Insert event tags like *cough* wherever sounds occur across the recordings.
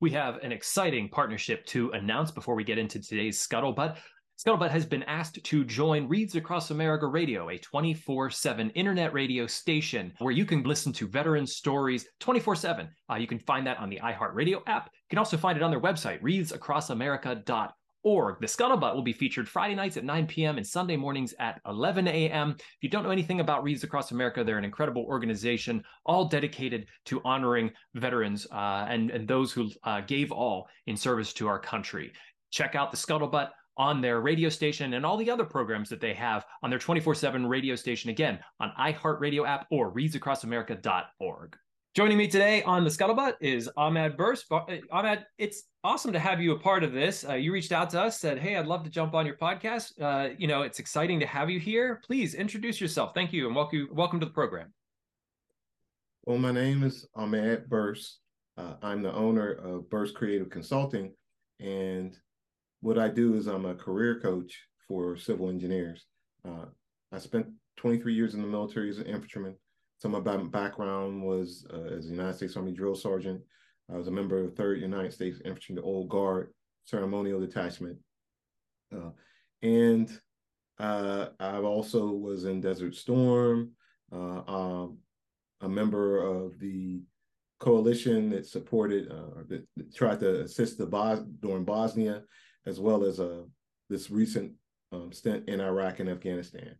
We have an exciting partnership to announce before we get into today's scuttlebutt. Scuttlebutt has been asked to join Reads Across America Radio, a 24 7 internet radio station where you can listen to veteran stories 24 7. Uh, you can find that on the iHeartRadio app. You can also find it on their website, readsacrossamerica.org org. The Scuttlebutt will be featured Friday nights at 9 p.m. and Sunday mornings at 11 a.m. If you don't know anything about Reads Across America, they're an incredible organization, all dedicated to honoring veterans uh, and, and those who uh, gave all in service to our country. Check out the Scuttlebutt on their radio station and all the other programs that they have on their 24 7 radio station, again, on iHeartRadio app or readsacrossamerica.org. Joining me today on the Scuttlebutt is Ahmad Burse. Uh, Ahmad, it's awesome to have you a part of this. Uh, you reached out to us, said, "Hey, I'd love to jump on your podcast. Uh, you know, it's exciting to have you here. Please introduce yourself. Thank you, and welcome welcome to the program." Well, my name is Ahmad Burse. Uh, I'm the owner of Burse Creative Consulting, and what I do is I'm a career coach for civil engineers. Uh, I spent 23 years in the military as an infantryman. Of my background was uh, as a United States Army drill sergeant. I was a member of the 3rd United States Infantry, the Old Guard Ceremonial Detachment. Uh, and uh, I also was in Desert Storm, uh, um, a member of the coalition that supported, uh, that, that, tried to assist the Bos- during Bosnia, as well as uh, this recent um, stint in Iraq and Afghanistan.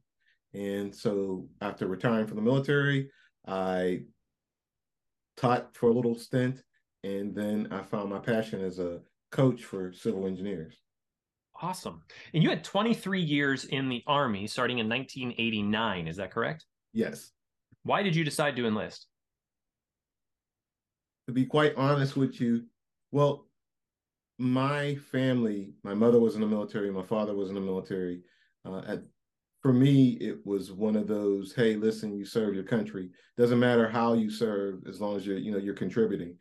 And so after retiring from the military, I taught for a little stint. And then I found my passion as a coach for civil engineers. Awesome. And you had 23 years in the Army starting in 1989. Is that correct? Yes. Why did you decide to enlist? To be quite honest with you, well, my family, my mother was in the military, my father was in the military. Uh, at for me, it was one of those, hey, listen, you serve your country. Doesn't matter how you serve, as long as you're, you know, you're contributing.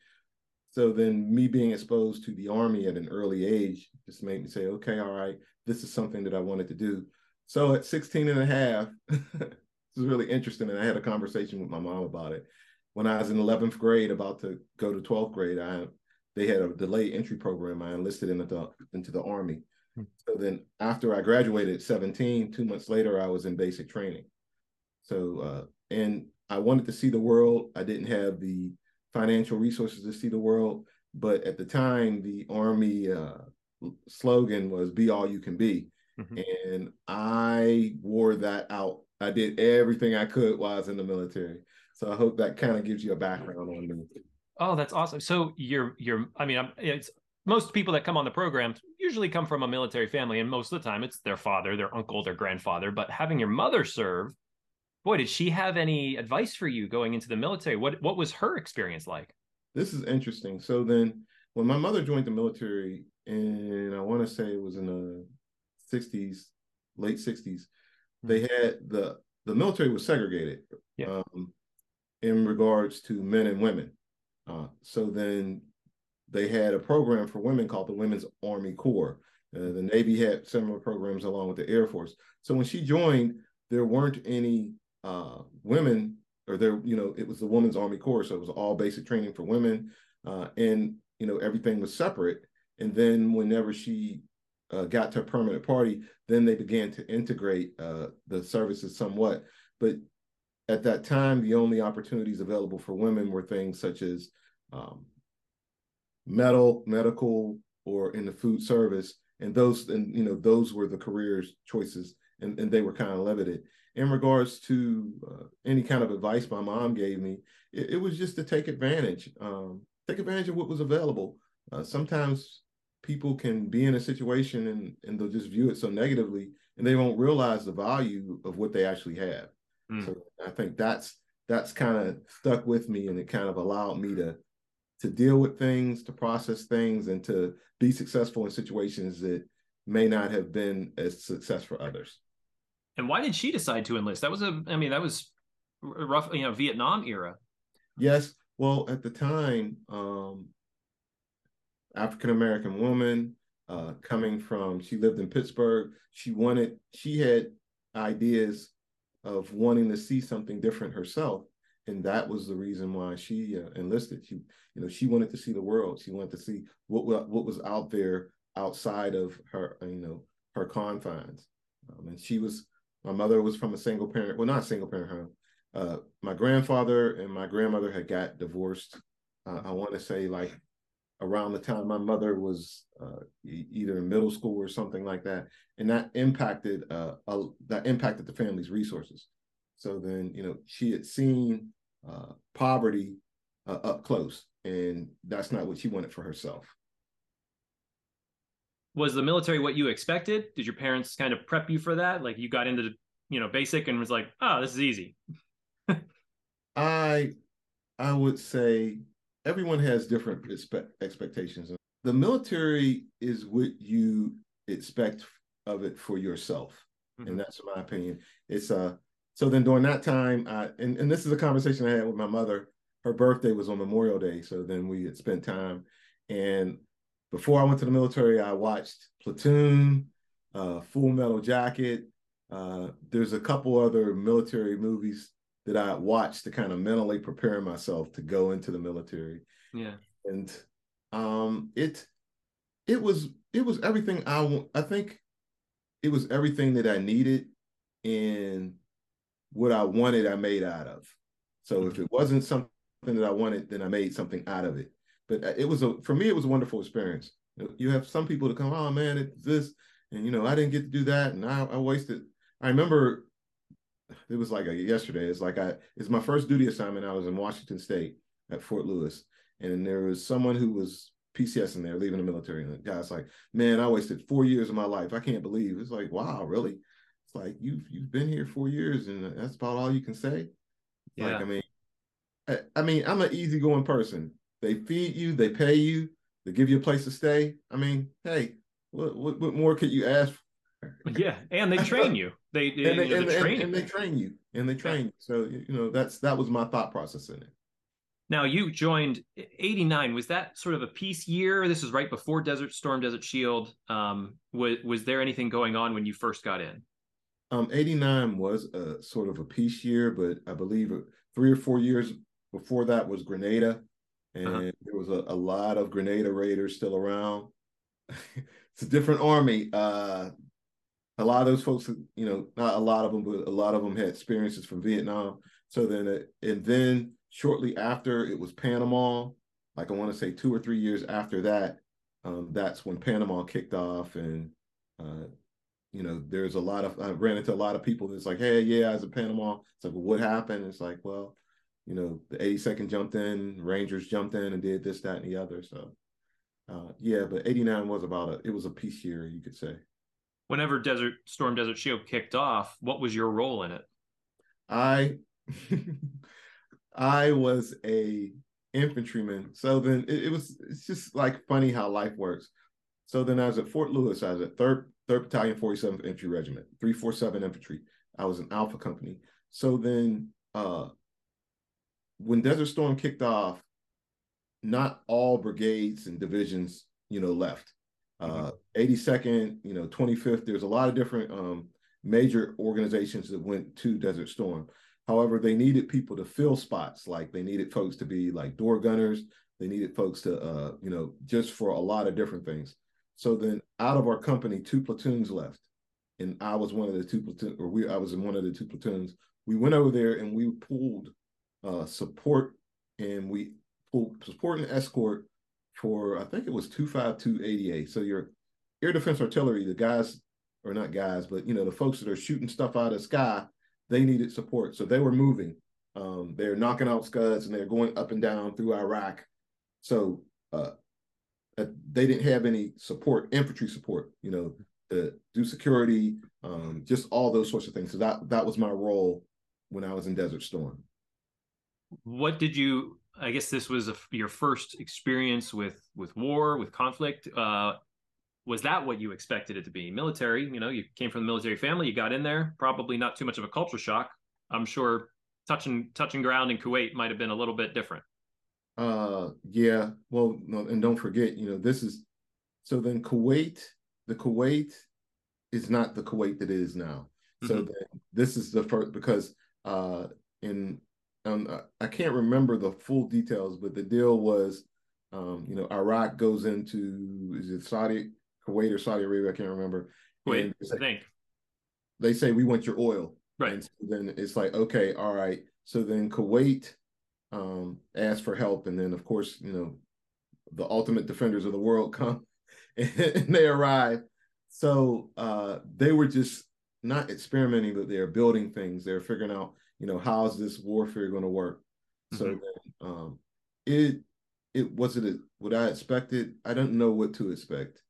So then me being exposed to the army at an early age just made me say, okay, all right, this is something that I wanted to do. So at 16 and a half, *laughs* this is really interesting. And I had a conversation with my mom about it. When I was in 11th grade, about to go to 12th grade, I they had a delayed entry program. I enlisted into the, into the army. So then after I graduated at 17, two months later, I was in basic training. So, uh, and I wanted to see the world. I didn't have the financial resources to see the world. But at the time, the Army uh, slogan was be all you can be. Mm-hmm. And I wore that out. I did everything I could while I was in the military. So I hope that kind of gives you a background on me. Oh, that's awesome. So you're you're I mean, I'm, it's most people that come on the program usually come from a military family, and most of the time it's their father, their uncle, their grandfather. But having your mother serve, boy, did she have any advice for you going into the military? What what was her experience like? This is interesting. So then, when my mother joined the military, and I want to say it was in the '60s, late '60s, mm-hmm. they had the the military was segregated yeah. um, in regards to men and women. Uh, so then they had a program for women called the Women's Army Corps. Uh, the Navy had similar programs along with the Air Force. So when she joined, there weren't any uh, women, or there, you know, it was the Women's Army Corps, so it was all basic training for women, uh, and you know everything was separate. And then whenever she uh, got to a permanent party, then they began to integrate uh, the services somewhat. But at that time, the only opportunities available for women were things such as um, metal, medical, or in the food service. And those, and you know, those were the careers choices, and, and they were kind of limited. In regards to uh, any kind of advice my mom gave me, it, it was just to take advantage, um, take advantage of what was available. Uh, sometimes people can be in a situation and, and they'll just view it so negatively and they won't realize the value of what they actually have. Mm. So I think that's that's kind of stuck with me and it kind of allowed me to to deal with things, to process things, and to be successful in situations that may not have been as success for others. And why did she decide to enlist? That was a, I mean, that was rough, you know, Vietnam era. Yes. Well, at the time, um, African American woman uh, coming from, she lived in Pittsburgh. She wanted, she had ideas of wanting to see something different herself. And that was the reason why she uh, enlisted. She, you know, she wanted to see the world. She wanted to see what what was out there outside of her, you know, her confines. Um, and she was, my mother was from a single parent, well, not single parent home. Uh, my grandfather and my grandmother had got divorced. Uh, I want to say like around the time my mother was uh, either in middle school or something like that, and that impacted uh, that impacted the family's resources. So then, you know, she had seen uh, poverty uh, up close, and that's not what she wanted for herself. Was the military what you expected? Did your parents kind of prep you for that? Like you got into the, you know, basic and was like, oh, this is easy. *laughs* I I would say everyone has different expect- expectations. The military is what you expect of it for yourself, mm-hmm. and that's my opinion. It's uh so then during that time, I and, and this is a conversation I had with my mother. Her birthday was on Memorial Day, so then we had spent time. And before I went to the military, I watched Platoon, uh, Full Metal Jacket. Uh, there's a couple other military movies that I watched to kind of mentally prepare myself to go into the military. Yeah. And um it it was it was everything I I think it was everything that I needed and what I wanted I made out of. So if it wasn't something that I wanted, then I made something out of it. But uh, it was a for me it was a wonderful experience. You have some people to come, oh man, it's this, and you know, I didn't get to do that, and I, I wasted. I remember it was like a, yesterday. It's like I it's my first duty assignment. I was in Washington State at Fort Lewis, and there was someone who was PCS in there leaving the military, and the guy's like, "Man, I wasted four years of my life. I can't believe." It's like, "Wow, really?" It's like you've you've been here four years, and that's about all you can say. Yeah. Like, I mean, I, I mean, I'm an easygoing person. They feed you, they pay you, they give you a place to stay. I mean, hey, what what, what more could you ask yeah, and they train you. They, *laughs* they and, they, and, and, and, they train you, and they train you. So you know that's that was my thought process in it. Now you joined '89. Was that sort of a peace year? This is right before Desert Storm, Desert Shield. Um, was was there anything going on when you first got in? Um, '89 was a sort of a peace year, but I believe three or four years before that was Grenada, and uh-huh. there was a, a lot of Grenada raiders still around. *laughs* it's a different army. Uh, a lot of those folks, you know, not a lot of them, but a lot of them had experiences from Vietnam. So then, uh, and then shortly after, it was Panama. Like I want to say two or three years after that, um, that's when Panama kicked off, and uh, you know, there's a lot of I ran into a lot of people that's like, hey, yeah, I was in Panama. It's like, well, what happened? It's like, well, you know, the 82nd jumped in, Rangers jumped in and did this, that, and the other. So, uh, yeah, but 89 was about a, it was a peace year, you could say whenever Desert Storm Desert Shield kicked off, what was your role in it? I *laughs* I was a infantryman. So then it, it, was it's just like funny how life works. So then I was at Fort Lewis, I was at third third battalion 47th infantry regiment, 347 infantry. I was in Alpha Company. So then uh when Desert Storm kicked off, not all brigades and divisions, you know, left. Uh, 82nd, you know, 25th. There's a lot of different um, major organizations that went to Desert Storm. However, they needed people to fill spots. Like they needed folks to be like door gunners. They needed folks to, uh, you know, just for a lot of different things. So then, out of our company, two platoons left, and I was one of the two platoon, or we, I was in one of the two platoons. We went over there and we pulled uh, support, and we pulled support and escort for I think it was 25288. So your air defense artillery, the guys or not guys, but you know, the folks that are shooting stuff out of the sky, they needed support. So they were moving. Um, they're knocking out scuds and they're going up and down through Iraq. So uh, they didn't have any support, infantry support, you know, to do security, um, just all those sorts of things. So that that was my role when I was in Desert Storm. What did you I guess this was a, your first experience with with war, with conflict. Uh, was that what you expected it to be? Military, you know, you came from the military family, you got in there, probably not too much of a culture shock. I'm sure touching touching ground in Kuwait might have been a little bit different. Uh, yeah. Well, no, and don't forget, you know, this is so then Kuwait, the Kuwait is not the Kuwait that it is now. So mm-hmm. this is the first because uh in um, I can't remember the full details, but the deal was, um, you know, Iraq goes into is it Saudi, Kuwait or Saudi Arabia? I can't remember. Wait, I think they say we want your oil, right? And so then it's like, okay, all right. So then Kuwait um, ask for help, and then of course, you know, the ultimate defenders of the world *laughs* come and they arrive. So uh, they were just not experimenting, but they're building things. They're figuring out, you know, how's this warfare going to work. Mm-hmm. So then, um, it it was it what I expected. I don't know what to expect.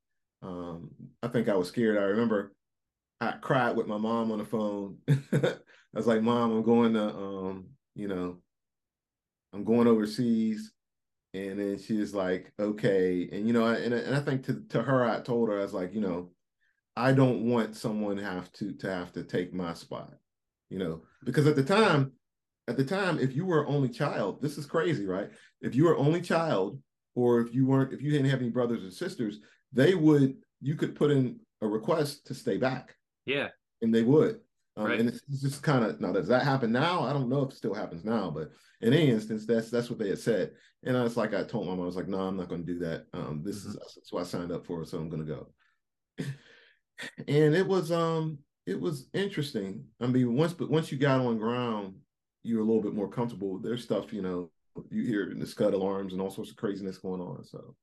Um, I think I was scared. I remember I cried with my mom on the phone. *laughs* I was like, "Mom, I'm going to, um, you know, I'm going overseas." And then she's like, "Okay." And you know, and and I think to to her, I told her I was like, you know, I don't want someone have to to have to take my spot, you know, because at the time, at the time, if you were only child, this is crazy, right? If you were only child, or if you weren't, if you didn't have any brothers or sisters, they would you could put in a request to stay back. Yeah, and they would. Um, right. And it's, it's just kind of now. Does that happen now? I don't know if it still happens now, but in any instance, that's that's what they had said. And I was like, I told my mom, I was like, no, I'm not going to do that. Um, this mm-hmm. is that's what I signed up for, so I'm going to go and it was um it was interesting. I mean, once but once you got on ground, you're a little bit more comfortable. There's stuff, you know, you hear the scud alarms and all sorts of craziness going on. So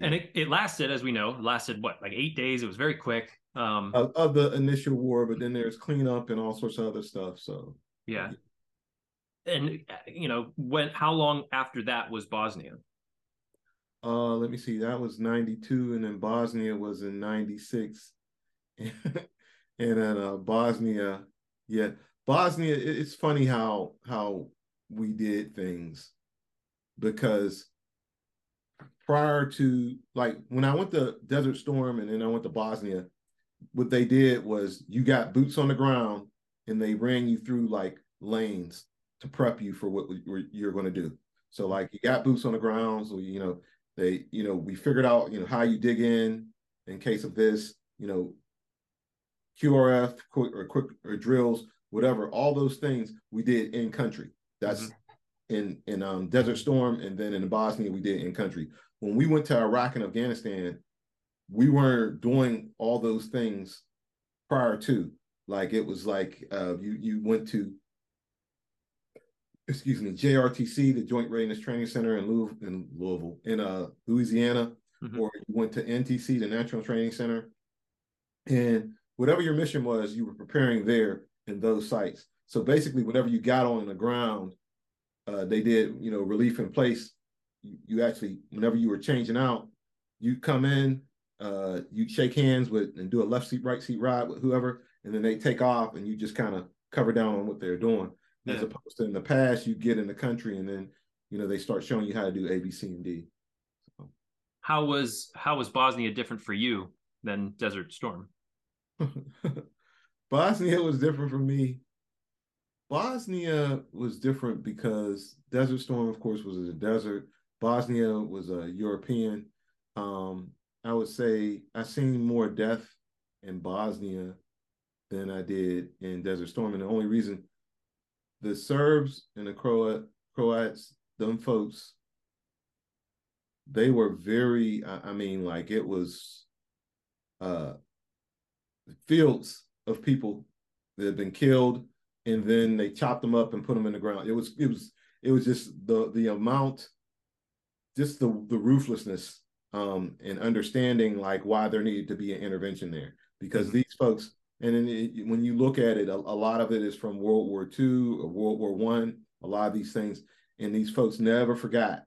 and it, it lasted, as we know, lasted what, like eight days. It was very quick. Um of, of the initial war, but then there's cleanup and all sorts of other stuff. So yeah. And you know, when how long after that was Bosnia? Uh, let me see. That was '92, and then Bosnia was in '96, *laughs* and then uh, Bosnia, yeah, Bosnia. It's funny how how we did things because prior to like when I went to Desert Storm and then I went to Bosnia, what they did was you got boots on the ground and they ran you through like lanes to prep you for what you're going to do. So like you got boots on the ground, so you know they, you know, we figured out, you know, how you dig in in case of this, you know, QRF quick or quick or drills, whatever, all those things we did in country. That's mm-hmm. in in um, Desert Storm, and then in Bosnia we did in country. When we went to Iraq and Afghanistan, we weren't doing all those things prior to. Like it was like uh, you you went to excuse me, JRTC, the Joint Readiness Training Center in Louisville, in, Louisville, in uh, Louisiana, mm-hmm. or you went to NTC, the National Training Center. And whatever your mission was, you were preparing there in those sites. So basically, whatever you got on the ground, uh, they did, you know, relief in place. You, you, actually, whenever you were changing out, you come in, uh, you shake hands with and do a left seat, right seat ride with whoever, and then they take off, and you just kind of cover down on what they're doing yeah. as opposed to in the past you get in the country and then you know they start showing you how to do A, B, C, and D. So. How was how was Bosnia different for you than Desert Storm? *laughs* Bosnia was different for me. Bosnia was different because Desert Storm, of course, was a desert. Bosnia was a European. Um, I would say I seen more death in Bosnia than I did in Desert Storm, and the only reason the Serbs and the Croat Croats, them folks, they were very. I, I mean, like it was uh fields of people that had been killed, and then they chopped them up and put them in the ground. It was it was it was just the the amount, just the the ruthlessness um and understanding like why there needed to be an intervention there because mm-hmm. these folks and then it, when you look at it, a, a, lot of it is from World War II or World War One. A lot of these things, and these folks never forgot,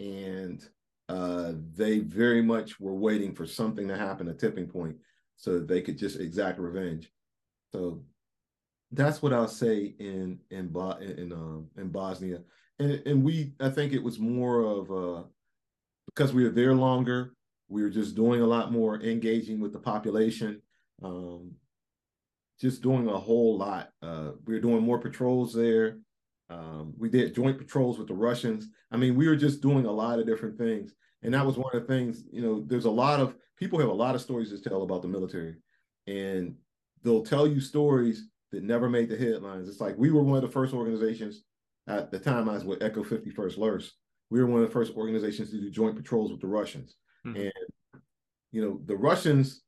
and uh, they very much were waiting for something to happen, a tipping point, so that they could just exact revenge. So that's what I'll say in in in um, in Bosnia, and and we I think it was more of uh, because we were there longer, we were just doing a lot more engaging with the population. Um, just doing a whole lot. Uh, we were doing more patrols there. Um, we did joint patrols with the Russians. I mean, we were just doing a lot of different things. And that was one of the things, you know, there's a lot of people have a lot of stories to tell about the military. And they'll tell you stories that never made the headlines. It's like we were one of the first organizations at the time I was with Echo 51st LURS. We were one of the first organizations to do joint patrols with the Russians. Mm-hmm. And you know, the Russians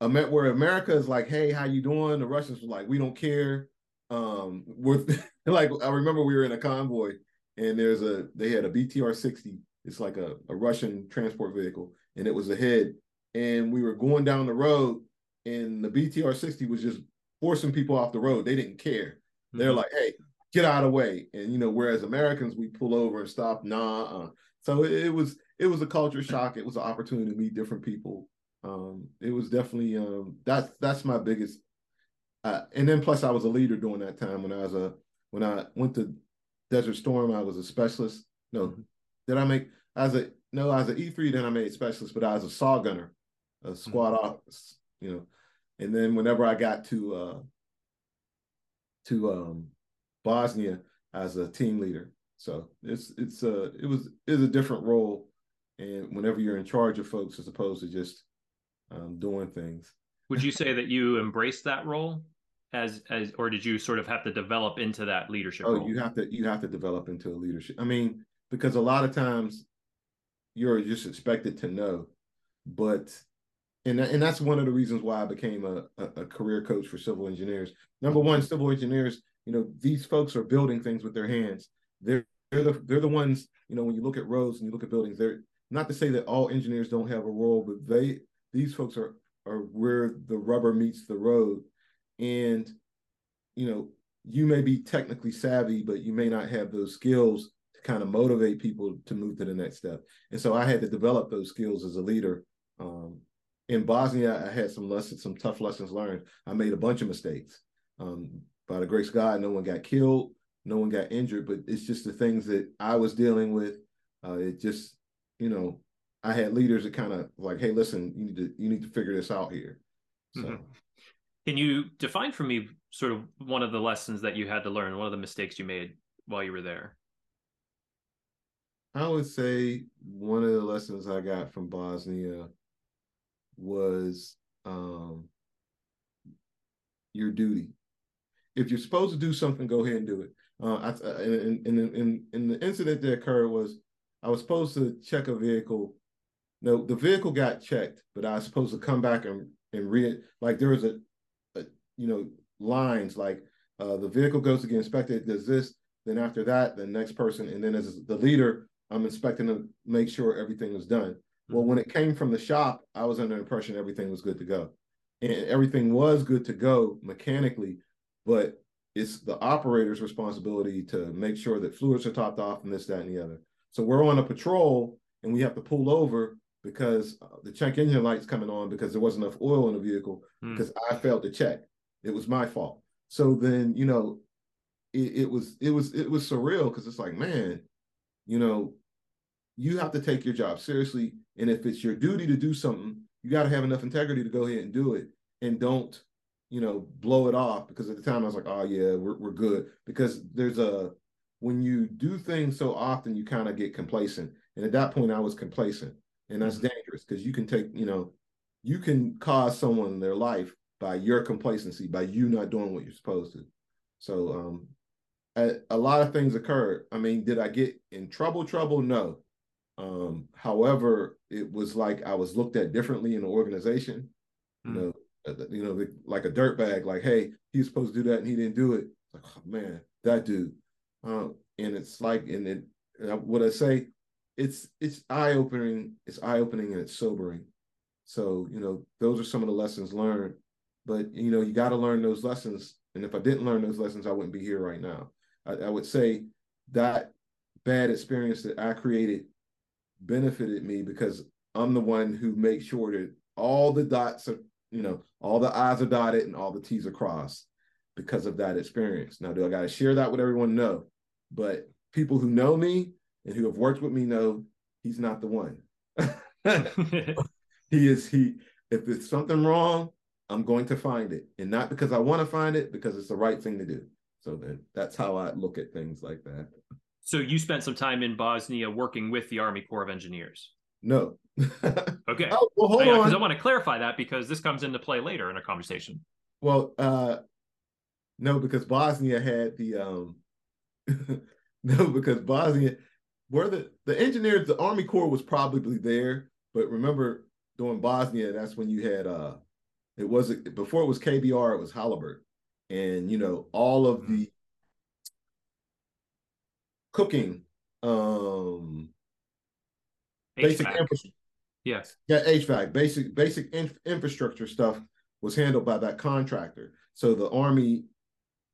where America is like, hey, how you doing? The Russians were like, we don't care. Um, we're *laughs* like, I remember we were in a convoy and there's a they had a BTR 60. It's like a, a Russian transport vehicle, and it was ahead. And we were going down the road, and the BTR 60 was just forcing people off the road. They didn't care. Mm-hmm. They're like, hey, get out of the way. And you know, whereas Americans, we pull over and stop. Nah. Uh. So it, it, was it was a culture shock. It was an opportunity to meet different people. Um, it was definitely um, that's that's my biggest. Uh, and then plus, I was a leader during that time when I was a when I went to Desert Storm. I was a specialist. No, mm-hmm. did I make as a no? I was an E three. Then I made specialist, but I was a saw gunner, a squad mm-hmm. office. You know, and then whenever I got to uh, to um, Bosnia as a team leader. So it's it's a it was is a different role, and whenever you're in charge of folks as opposed to just um, doing things. Would you say that you embraced that role as as or did you sort of have to develop into that leadership? Oh, role? you have to you have to develop into a leadership. I mean, because a lot of times you're just expected to know, but and and that's one of the reasons why I became a, a, a career coach for civil engineers. Number one, civil engineers you know these folks are building things with their hands. They're they're the they're the ones you know when you look at roads and you look at buildings they're not to say that all engineers don't have a role but they these folks are are where the rubber meets the road. And you know you may be technically savvy but you may not have those skills to kind of motivate people to move to the next step. And so i had to develop those skills as a leader. Um, in bosnia i had some lessons some tough lessons learned. I made a bunch of mistakes. Um, by the grace of God, no one got killed, no one got injured, but it's just the things that I was dealing with. Uh, it just, you know, I had leaders that kind of like, hey, listen, you need to you need to figure this out here. So. Mm-hmm. Can you define for me sort of one of the lessons that you had to learn, one of the mistakes you made while you were there? I would say one of the lessons I got from Bosnia was um, your duty if you're supposed to do something, go ahead and do it. Uh, I, in, in, in, in the incident that occurred was I was supposed to check a vehicle. No, the vehicle got checked, but I was supposed to come back and and re like there was a, a you know lines like uh, the vehicle goes to get inspected, does this, then after that, the next person, and then as the leader, I'm inspecting to make sure everything was done. Mm-hmm. Well, when it came from the shop, I was under the impression everything was good to go, and everything was good to go mechanically but it's the operator's responsibility to make sure that fluids are topped off and this, that, and the other. So we're on a patrol and we have to pull over because uh, the check engine light's coming on because there wasn't enough oil in the vehicle mm. because I failed to check. It was my fault. So then, you know, it, it was it was it was surreal because it's like, man, you know, you have to take your job seriously. And if it's your duty to do something, you got to have enough integrity to go ahead and do it and don't you know, blow it off because at the time I was like, oh yeah, we're we're good. Because there's a when you do things so often, you kind of get complacent. And at that point, I was complacent, and that's mm-hmm. dangerous because you can take, you know, you can cause someone their life by your complacency, by you not doing what you're supposed to. So, um, a, a lot of things occurred. I mean, did I get in trouble? Trouble? No. Um, however, it was like I was looked at differently in the organization. Mm. You know, you know, like a dirt bag, like, hey, he's supposed to do that and he didn't do it. Like, oh man, that dude. Um, and it's like, and it, what I say, it's it's eye opening, it's eye opening and it's sobering. So you know, those are some of the lessons learned. But you know, you got to learn those lessons. And if I didn't learn those lessons, I wouldn't be here right now. I, I would say that bad experience that I created benefited me because I'm the one who makes sure that all the dots are you mm-hmm. know, all the I's are dotted and all the T's are crossed because of that experience. Now, do I got to share that with everyone? No. But people who know me and who have worked with me know he's not the one. *laughs* he is, he, if it's something wrong, I'm going to find it. And not because I want to find it, because it's the right thing to do. So then that's how I look at things like that. So you spent some time in Bosnia working with the Army Corps of Engineers. No. *laughs* okay. Oh, well, hold on. I want to clarify that because this comes into play later in a conversation. Well, uh, no, because Bosnia had the um, *laughs* no, because Bosnia, where the the engineers, the Army Corps was probably there, but remember during Bosnia, that's when you had uh, it wasn't before it was KBR, it was Halliburton, and you know all of the cooking, um, basic infrastructure. Yes. Yeah, HVAC, basic basic in, infrastructure stuff was handled by that contractor. So the Army,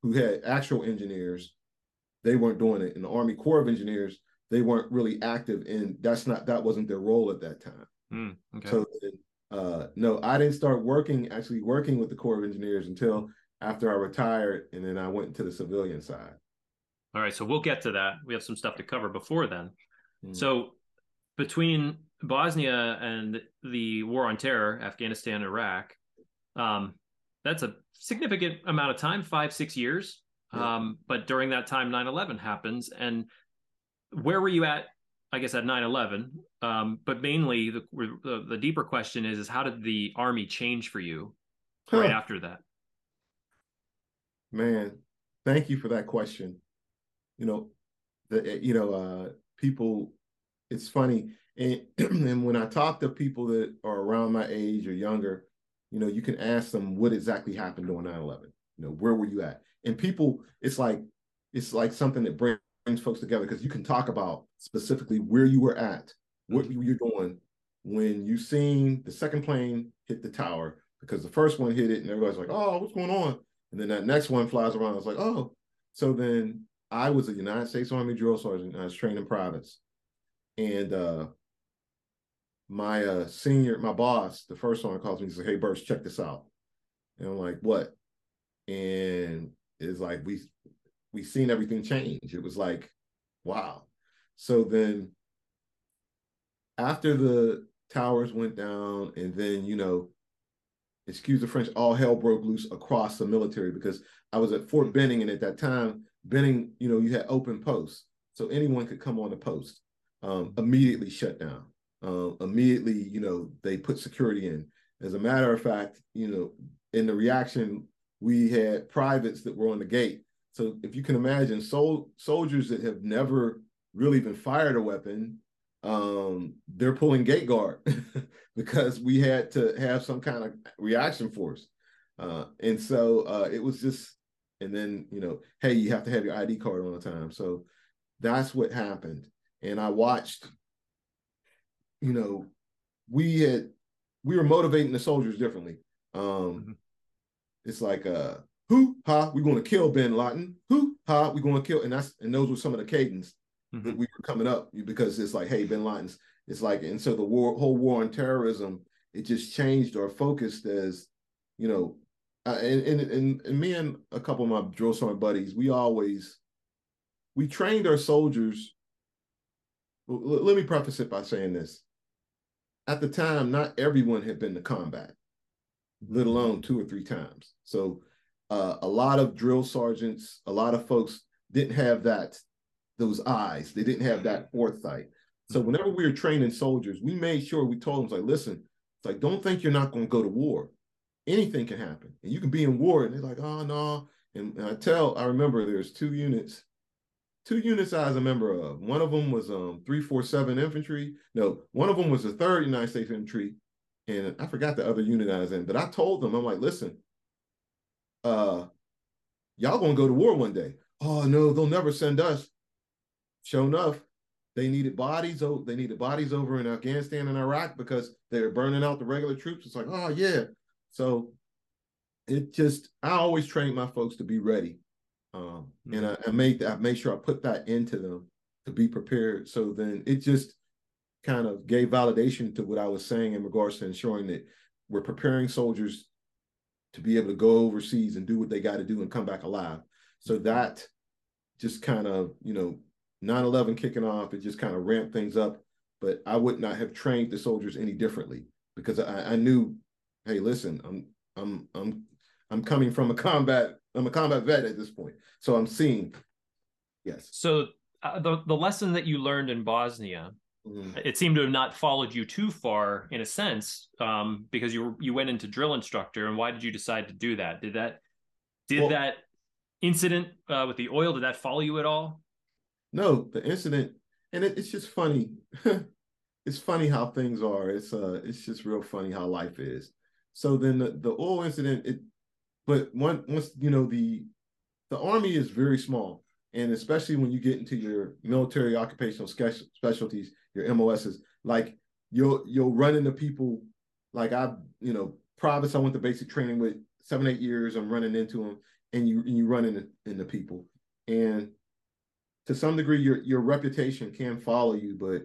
who had actual engineers, they weren't doing it. And the Army Corps of Engineers, they weren't really active in that's not that wasn't their role at that time. Mm, okay. So uh, no, I didn't start working actually working with the Corps of Engineers until after I retired, and then I went to the civilian side. All right, so we'll get to that. We have some stuff to cover before then. Mm. So between Bosnia and the war on terror, Afghanistan, Iraq, um, that's a significant amount of time, five, six years. Yeah. Um, but during that time, 9 11 happens. And where were you at, I guess, at 9 11? Um, but mainly, the, the, the, deeper question is, is how did the Army change for you huh. right after that? Man, thank you for that question. You know, the, you know, uh, people, it's funny. And, *clears throat* and when I talk to people that are around my age or younger, you know, you can ask them what exactly happened on 9-11. You know, where were you at? And people, it's like it's like something that brings folks together because you can talk about specifically where you were at, what mm-hmm. you were doing when you seen the second plane hit the tower, because the first one hit it and everybody's like, oh, what's going on? And then that next one flies around. I was like, oh. So then I was a United States Army drill sergeant. I was training privates. And uh, my uh, senior, my boss, the first one calls me and says, Hey, Burse, check this out. And I'm like, What? And it's like, we, we seen everything change. It was like, wow. So then after the towers went down, and then, you know, excuse the French, all hell broke loose across the military because I was at Fort Benning, and at that time, Benning, you know, you had open posts. So anyone could come on the post, um, immediately shut down uh, immediately, you know, they put security in. As a matter of fact, you know, in the reaction, we had privates that were on the gate. So if you can imagine, sol- soldiers that have never really been fired a weapon, um, they're pulling gate guard *laughs* because we had to have some kind of reaction force. Uh, and so uh, it was just, and then, you know, hey, you have to have your ID card on the time. So that's what happened. And I watched you know, we had we were motivating the soldiers differently. Um, mm-hmm. It's like uh, who ha we're going to kill Bin Laden. Who ha we're going to kill, and that's and those were some of the cadence mm-hmm. that we were coming up because it's like hey Bin Laden's. It's like and so the war whole war on terrorism it just changed or focused as you know uh, and, and and and me and a couple of my drill sergeant buddies we always we trained our soldiers let me preface it by saying this at the time, not everyone had been to combat, let alone two or three times. So uh, a lot of drill sergeants, a lot of folks didn't have that, those eyes. They didn't have that foresight. So whenever we were training soldiers, we made sure we told them, like, listen, it's like, don't think you're not going to go to war. Anything can happen. And you can be in war. And they're like, oh, no. And, and I tell, I remember there's two units two units I was a member of. One of them was um 347 infantry. No, one of them was the third United States infantry, and I forgot the other unit I was in. But I told them, I'm like, listen, uh, y'all gonna go to war one day. Oh no, they'll never send us. Sure enough, they needed bodies. Oh, they needed bodies over in Afghanistan and Iraq because they're burning out the regular troops. It's like, oh yeah. So it just I always train my folks to be ready um, mm-hmm. and I, I made I made sure I put that into them to be prepared. So then it just kind of gave validation to what I was saying in regards to ensuring that we're preparing soldiers to be able to go overseas and do what they got to do and come back alive. So mm-hmm. that just kind of, you know, 9-11 kicking off, it just kind of ramped things up. But I would not have trained the soldiers any differently because I, I knew, hey, listen, I'm I'm I'm I'm coming from a *laughs* combat I'm a combat vet at this point, so I'm seeing. Yes. So uh, the the lesson that you learned in Bosnia, mm-hmm. it seemed to have not followed you too far in a sense, um, because you were, you went into drill instructor. And why did you decide to do that? Did that did well, that incident uh, with the oil did that follow you at all? No, the incident, and it, it's just funny. *laughs* it's funny how things are. It's uh, it's just real funny how life is. So then the, the oil incident, it, but once you know the the army is very small, and especially when you get into your military occupational specialties, your MOSs, like you'll you'll run into people like I, you know, privates I went to basic training with seven eight years. I'm running into them, and you and you run into into people, and to some degree your your reputation can follow you. But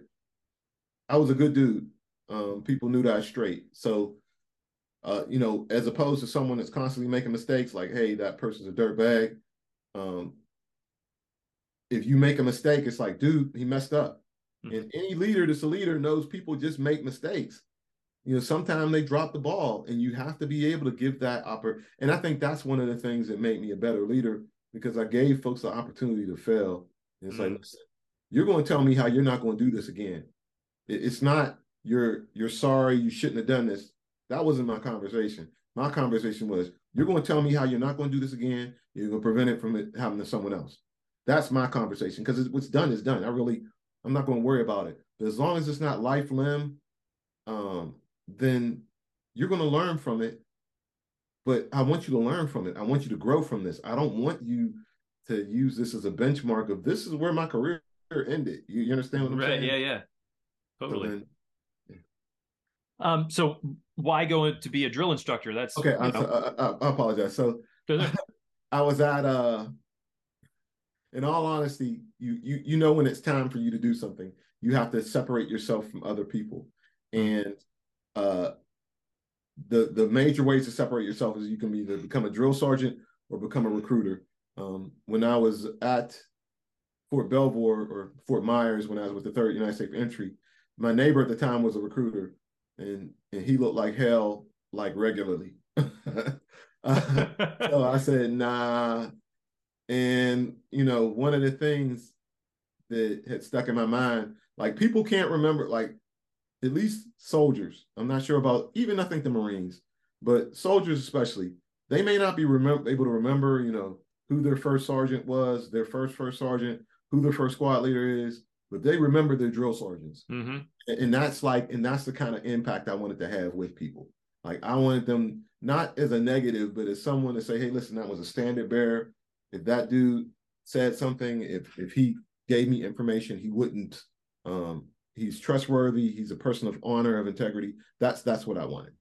I was a good dude. Um, people knew that I straight. So, uh, you know, as opposed to someone that's constantly making mistakes, like, hey, that person's a dirtbag. Um, if you make a mistake, it's like, dude, he messed up. Mm-hmm. And any leader that's a leader knows people just make mistakes you know sometimes they drop the ball and you have to be able to give that upper and i think that's one of the things that made me a better leader because i gave folks the opportunity to fail and it's mm-hmm. like listen you're going to tell me how you're not going to do this again it's not you're you're sorry you shouldn't have done this that wasn't my conversation my conversation was you're going to tell me how you're not going to do this again you're going to prevent it from it happening to someone else that's my conversation because what's done is done i really i'm not going to worry about it but as long as it's not life limb um then you're going to learn from it. But I want you to learn from it. I want you to grow from this. I don't want you to use this as a benchmark of this is where my career ended. You, you understand what I'm right, saying? Yeah, yeah. Totally. So then. Um, so why go to be a drill instructor? That's okay. I, I, I, apologize. So *laughs* I was at uh in all honesty, you you you know when it's time for you to do something, you have to separate yourself from other people. Mm-hmm. And uh, the the major ways to separate yourself is you can either become a drill sergeant or become a recruiter. Um, when I was at Fort Belvoir or Fort Myers, when I was with the Third United States Infantry, my neighbor at the time was a recruiter, and and he looked like hell like regularly. *laughs* uh, so I *laughs* said, nah. And you know, one of the things that had stuck in my mind, like people can't remember, like at least soldiers, I'm not sure about even I think the Marines, but soldiers especially, they may not be remember, able to remember, you know, who their first sergeant was, their first first sergeant, who their first squad leader is, but they remember their drill sergeants. Mm-hmm. And that's like, and that's the kind of impact I wanted to have with people. Like I wanted them not as a negative, but as someone to say, hey, listen, that was a standard bearer. If that dude said something, if if he gave me information, he wouldn't um, he's trustworthy. He's a person of honor, of integrity. That's that's what I wanted.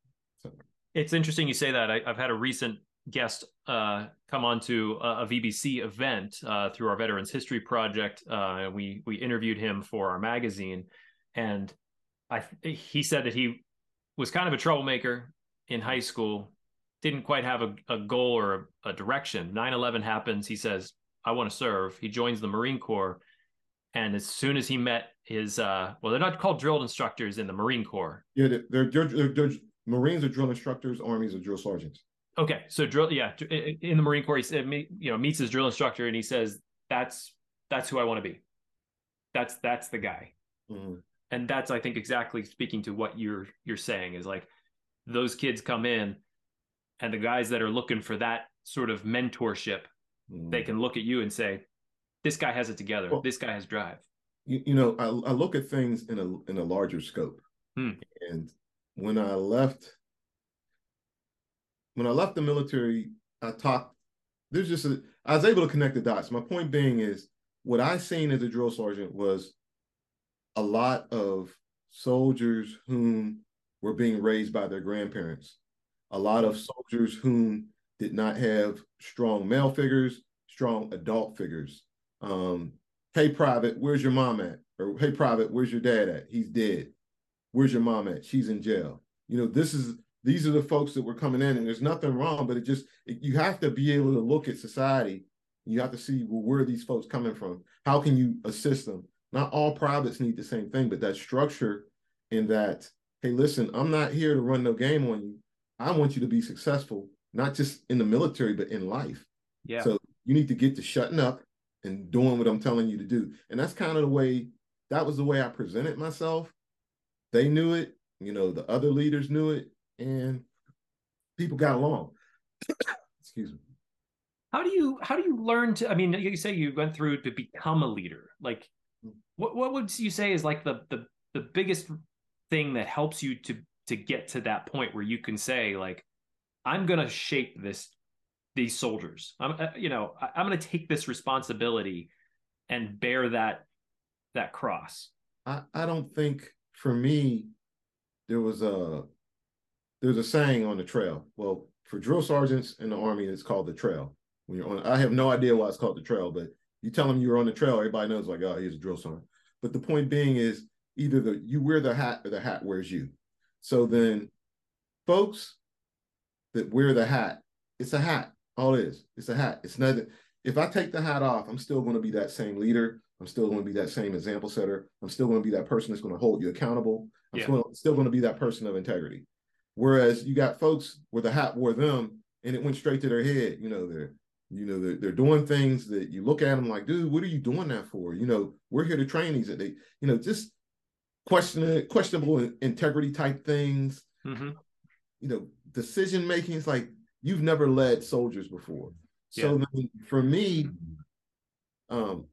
So. It's interesting you say that. I, have had a recent guest uh, come onto a, a VBC event uh, through our Veterans History Project. Uh, we we interviewed him for our magazine, and I he said that he was kind of a troublemaker in high school. Didn't quite have a, a goal or a, a direction. 9-11 happens. He says, I want to serve. He joins the Marine Corps. And as soon as he met his uh well they're not called drilled instructors in the marine corps yeah they're, they're, they're, they're marines are drill instructors armies are drill sergeants okay so drill yeah in the marine corps he said you know meets his drill instructor and he says that's that's who i want to be that's that's the guy mm-hmm. and that's i think exactly speaking to what you're you're saying is like those kids come in and the guys that are looking for that sort of mentorship mm-hmm. they can look at you and say this guy has it together well, this guy has drive you, you know, I, I, look at things in a in a larger scope. Hmm. And when I left, when I left the military, I talked. There's just a, I was able to connect the dots. My point being is what I seen as a drill sergeant was a lot of soldiers whom were being raised by their grandparents, a lot of soldiers whom did not have strong male figures, strong adult figures. Um, hey private where's your mom at or hey private where's your dad at he's dead where's your mom at she's in jail you know this is these are the folks that were coming in and there's nothing wrong but it just it, you have to be able to look at society. You have to see well, where are these folks coming from? How can you assist them? Not all privates need the same thing but that structure in that hey listen i'm not here to run no game on you. I want you to be successful not just in the military but in life. Yeah. So you need to get to shutting up and doing what I'm telling you to do. And that's kind of the way that was the way I presented myself. They knew it, you know, the other leaders knew it, and people got along. *coughs* Excuse me. how do you how do you learn to i mean you say you went through to become a leader like what what would you say is like the the the biggest thing that helps you to to get to that point where you can say like i'm going to shape this these soldiers i'm uh, you know I, i'm going to take this responsibility and bear that that cross I, I don't think for me there was a there's a saying on the trail. Well for drill sergeants in the army it's called the trail. When you're on i have no idea why it's called the trail but you tell them you're on the trail everybody knows like oh he's a drill sergeant. But the point being is either the you wear the hat or the hat wears you. So then folks that wear the hat it's a hat. All it is it's a hat. It's nothing if i take the hat off i'm still going to be that same leader. I'm still going to be that same example setter. I'm still going to be that person that's going to hold you accountable. I'm yeah. still, still going to be that person of integrity whereas you got folks where the hat wore them and it went straight to their head you know they're you know they're, they're doing things that you look at them like dude what are you doing that for you know we're here to train these that they you know just questionable questionable integrity type things mm-hmm. you know decision making is like you've never led soldiers before so yeah. for me um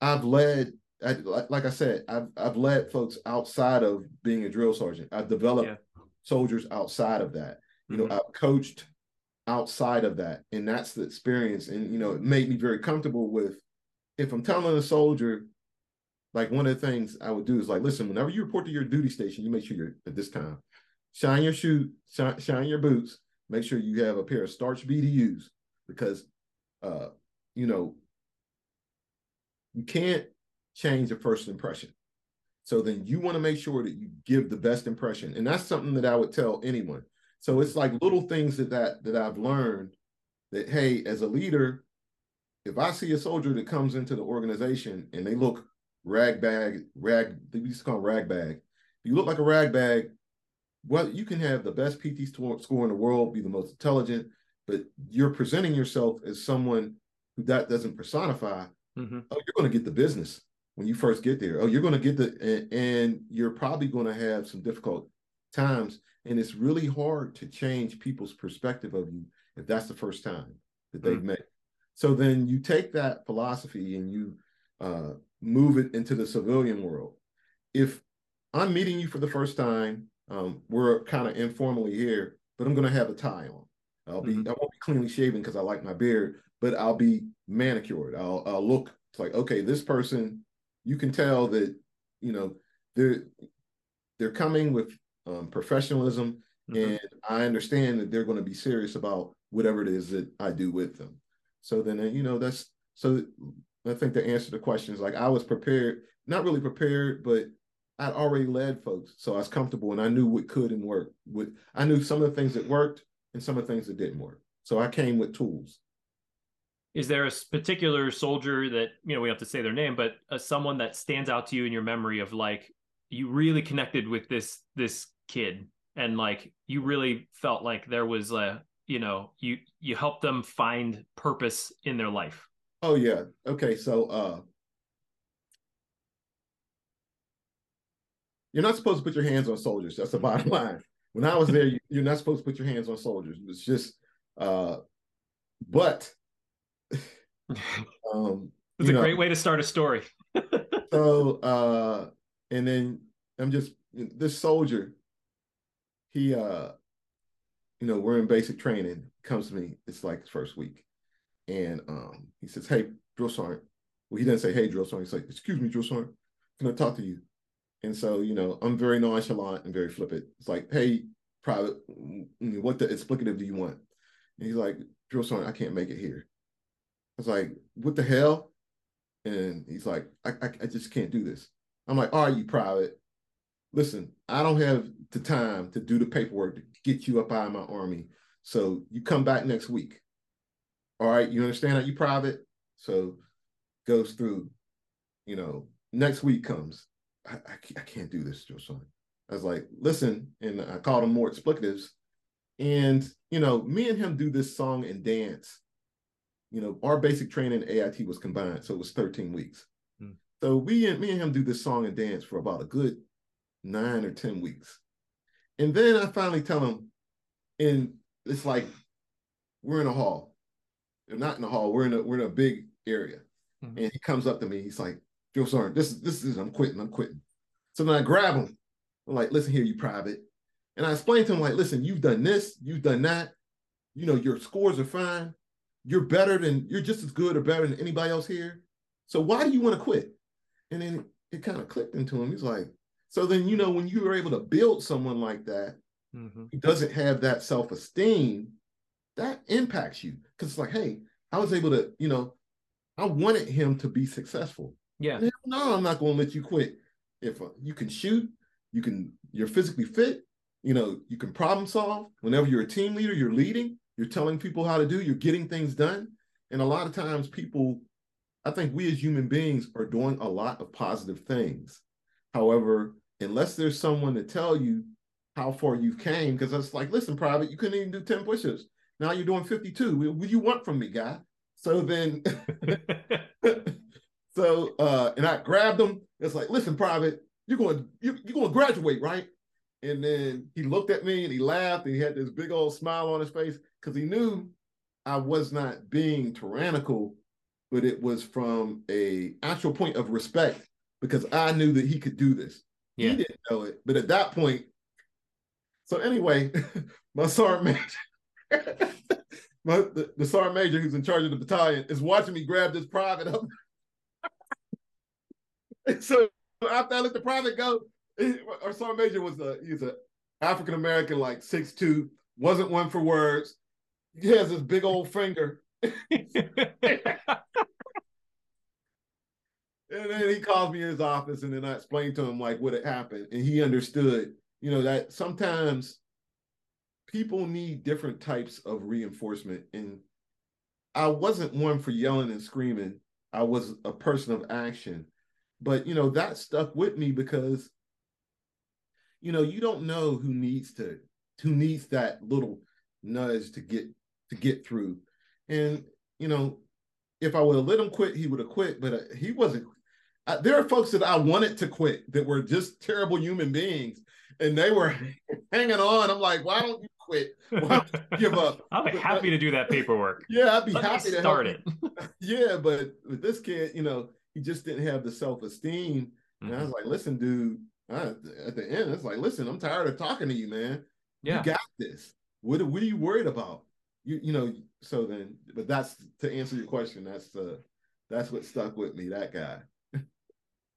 i've led I, like i said I've, I've led folks outside of being a drill sergeant i've developed yeah. Soldiers outside of that you mm-hmm. know i've coached outside of that. And that's the experience. And you know it made me very comfortable with if i'm telling a soldier like one of the things i would do is like listen whenever you report to your duty station you make sure you're at this time shine your shoe shine, shine your boots. Make sure you have a pair of starch bdus because uh you know you can't change a first impression so then you want to make sure that you give the best impression and that's something that i would tell anyone so it's like little things that that that I've learned that hey, as a leader, if I see a soldier that comes into the organization and they look rag bag, rag, they used to call them rag bag. You look like a rag bag. Well, you can have the best PT score in the world, be the most intelligent, but you're presenting yourself as someone who that doesn't personify. Mm-hmm. Oh, you're going to get the business when you first get there. Oh, you're going to get the, and, and you're probably going to have some difficult times and it's really hard to change people's perspective of you if that's the first time that they've mm. met. So then you take that philosophy and you uh, move it into the civilian world. If I'm meeting you for the first time, um, we're kind of informally here, but I'm going to have a tie on. I'll be mm-hmm. I won't be cleanly shaven because I like my beard, but I'll be manicured. I'll I'll look like okay, this person. You can tell that you know they're they're coming with um, professionalism, mm-hmm. and I understand that they're going to be serious about whatever it is that I do with them. So then, uh, you know, that's so. I think the answer to the question is like I was prepared, not really prepared, but I'd already led folks, so I was comfortable and I knew what could and work. With I knew some of the things that worked and some of the things that didn't work. So I came with tools. Is there a particular soldier that you know we have to say their name, but uh, someone that stands out to you in your memory of like you really connected with this this kid? And like you really felt like there was a you know you you helped them find purpose in their life? Oh yeah. Okay so uh you're not supposed to put your hands on soldiers. That's the *laughs* bottom line. When i was there you, you're not supposed to put your hands on soldiers. It's just uh but um it's a know, great way to start a story. *laughs* So uh and then i'm just this soldier he uh you know we're in basic training. Comes to me it's like his first week. And um he says hey drill sergeant. Well he didn't say hey drill sergeant. He's like excuse me drill sergeant. Can i talk to you? And so you know i'm very nonchalant and very flippant. It's like hey private what the explicative do you want? And he's like drill sergeant i can't make it here was like what the hell and he's like i, I, I just can't do this i'm like are you private listen, I don't have the time to do the paperwork to get you up out of my army. So you come back next week. All right, you understand that you private? So goes through, you know, next week comes. I, I, I can't do this, Josiah. I was like, listen, and I called him more explicatives. And, you know, me and him do this song and dance. You know, our basic training AIT was combined, so it was 13 weeks. Hmm. So we and me and him do this song and dance for about a good nine or 10 weeks. And then I finally tell him, and it's like we're in a hall. They're not in a hall. We're in a we're in a big area, mm-hmm. and he comes up to me. He's like, "Joe Sargent, this is this is I'm quitting. I'm quitting." So then I grab him. I'm like, "Listen here, you private," and I explain to him like, "Listen, you've done this, you've done that. You know, your scores are fine. You're better than you're just as good or better than anybody else here. So why do you want to quit?" And then it kind of clicked into him. He's like, "So then you know when you were able to build someone like that." Mm-hmm. Who doesn't have that self-esteem that impacts you because it's like, hey, I was able to, you know, I wanted him to be successful. Yeah. no, I'm not going to let you quit. If uh, you can shoot, you can, you're physically fit, you know, you can problem solve. Whenever you're a team leader, you're leading, you're telling people how to do, you're getting things done. And a lot of times people, I think we as human beings are doing a lot of positive things. However, unless there's someone to tell you how far you came, because it's like, listen, private, you couldn't even do 10 push-ups. Now you're doing 52. What do you want from me, guy? So then, *laughs* so uh, and I grabbed him. It's like, listen, private, you're going, you, you're going to graduate, right? And then he looked at me and he laughed and he had this big old smile on his face because he knew I was not being tyrannical, but it was from a actual point of respect because I knew that he could do this. Yeah. He didn't know it, but at that point, so anyway, *laughs* my sergeant major *laughs* My, the, the sergeant major who's in charge of the battalion is watching me grab this private up. *laughs* so after I let the private go, our sergeant major was a he's an African American, like six two, wasn't one for words. He has his big old finger. and then he calls me in his office, and then I explained to him like what had happened, and he understood. You know that sometimes people need different types of reinforcement. And I wasn't one for yelling and screaming. I was a person of action. But you know, that stuck with me because you know, you don't know who needs to who needs that little nudge to get to get through. And you know, if I would have let him quit, he would have quit, but uh, he wasn't there are folks that I wanted to quit that were just terrible human beings and they were *laughs* hanging on. I'm like, why don't you quit. give up. *laughs* I'll be happy to do that paperwork. *laughs* Yeah, I'd be Let happy to start it. yeah, but with this kid, you know, he just didn't have the self esteem. Mm-hmm. And I was mm-hmm. like, listen, dude. I, at the end, it's like, listen, I'm tired of talking to you, man. Yeah. You got this. What What are you worried about? You You know. So then, but that's to answer your question. That's uh, that's what stuck with me. That guy. *laughs*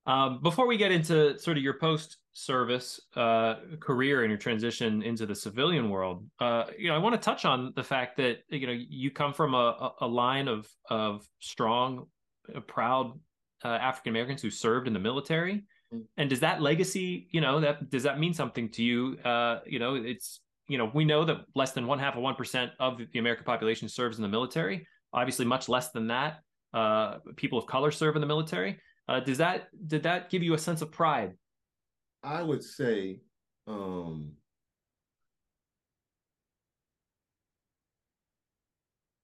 Um, before we get into sort of your post service uh, career and your transition into the civilian world, uh, you know, I want to touch on the fact that you know you come from a, a line of of strong, uh, proud uh, African Americans who served in the military. Mm-hmm. And does that legacy, you know, that does that mean something to you? Uh, you know, it's you know we know that less than one half of one percent of the American population serves in the military. Obviously, much less than that. Uh, people of color serve in the military uh, does that did that give you a sense of pride? I would say um,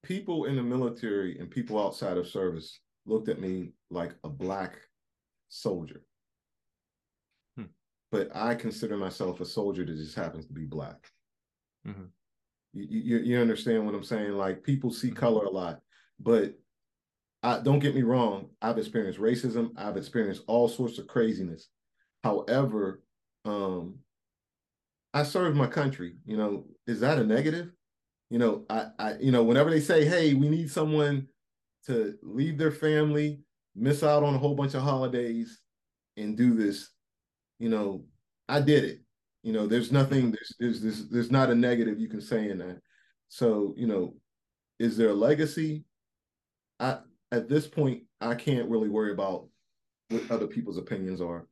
people in the military and people outside of service looked at me like a black soldier. Hmm. But I consider myself a soldier that just happens to be black. Mm-hmm. You, you, you understand what I'm saying? Like people see mm-hmm. color a lot, but I, don't get me wrong, I've experienced racism, I've experienced all sorts of craziness. However, um, I serve my country. You know, is that a negative? You know, I, I, you know, whenever they say, "Hey, we need someone to leave their family, miss out on a whole bunch of holidays, and do this," you know, I did it. You know, there's nothing, there's, there's, there's, there's not a negative you can say in that. So, you know, is there a legacy? I, at this point, I can't really worry about what other people's opinions are.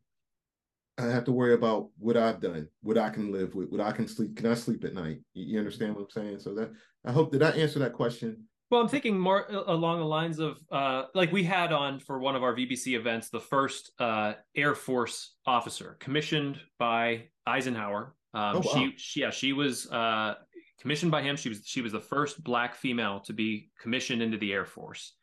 I have to worry about what I've done, what I can live with, what I can sleep. Can I sleep at night? You understand what I'm saying? So that I hope did I answer that question. Well, I'm thinking more along the lines of uh, like we had on for one of our VBC events the first uh, Air Force officer commissioned by Eisenhower. Um, oh, wow. She, she, yeah, she was uh, commissioned by him. She was she was the first black female to be commissioned into the Air Force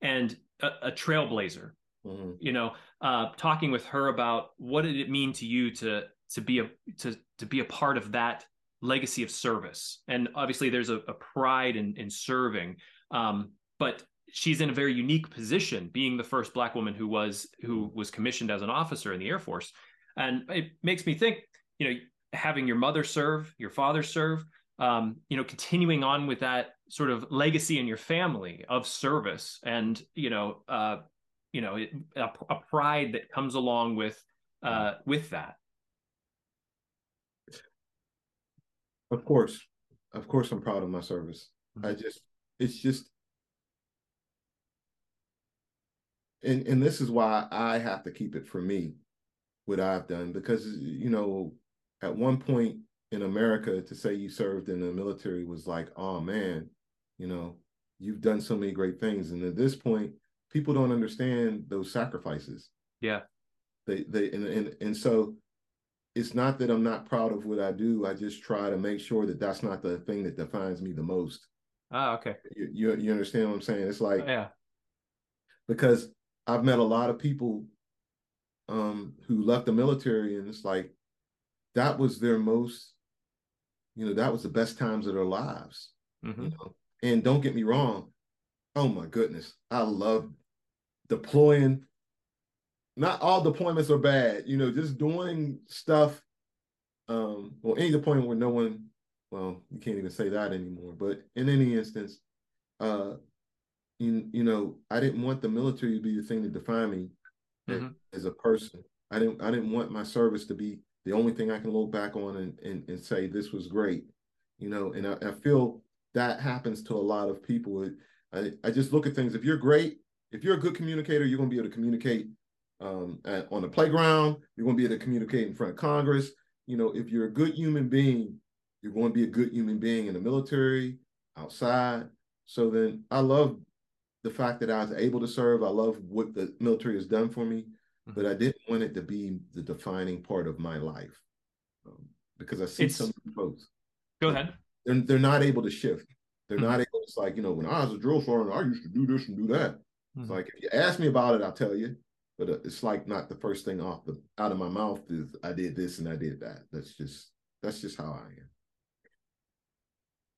and a, a trailblazer. Mm-hmm. You know, uh, talking with her about what did it mean to you to to be a to to be a part of that legacy of service, and obviously there's a, a pride in in serving. Um, but she's in a very unique position, being the first black woman who was who was commissioned as an officer in the Air Force, and it makes me think, you know, having your mother serve, your father serve, um, you know, continuing on with that sort of legacy in your family of service, and you know, uh, you know, it, a, a, pride that comes along with uh, with that. Of course, of course, I'm proud of my service. Mm-hmm. I just, it's just, and and this is why I have to keep it for me, what I've done, because you know, at one point in America, to say you served in the military was like, oh man, you know, you've done so many great things, and at this point, people don't understand those sacrifices. Yeah, they they and and and so it's not that I'm not proud of what I do. I just try to make sure that that's not the thing that defines me the most. Ah, okay. You you, you understand what I'm saying? It's like oh, yeah, because I've met a lot of people um who left the military and it's like that was their most you know that was the best times of their lives mm-hmm. you know and don't get me wrong oh my goodness i love deploying not all deployments are bad. You know, just doing stuff. Um, well, any deployment where no one, well, you can't even say that anymore. But in any instance, uh, you, you know, I didn't want the military to be the thing to define me mm-hmm. as, as, a person. I didn't I didn't want my service to be the only thing I can look back on and and, and say this was great. You know, and I, I feel that happens to a lot of people. I, I just look at things. If you're great, if you're a good communicator, you're going to be able to communicate um, at, on the playground. You're going to be able to communicate in front of Congress. You know, if you're a good human being, you're going to be a good human being in the military, outside. So then I love the fact that I was able to serve. I love what the military has done for me, mm-hmm. but I didn't want it to be the defining part of my life um, because I see it's, some folks. Go ahead. They're, they're not able to shift. They're mm-hmm. not able. It's like you know, when I was a drill sergeant, I used to do this and do that. Mm-hmm. It's like if you ask me about it, I'll tell you but uh, it's like not the first thing off the out of my mouth is I did this and I did that. That's just that's just how I am.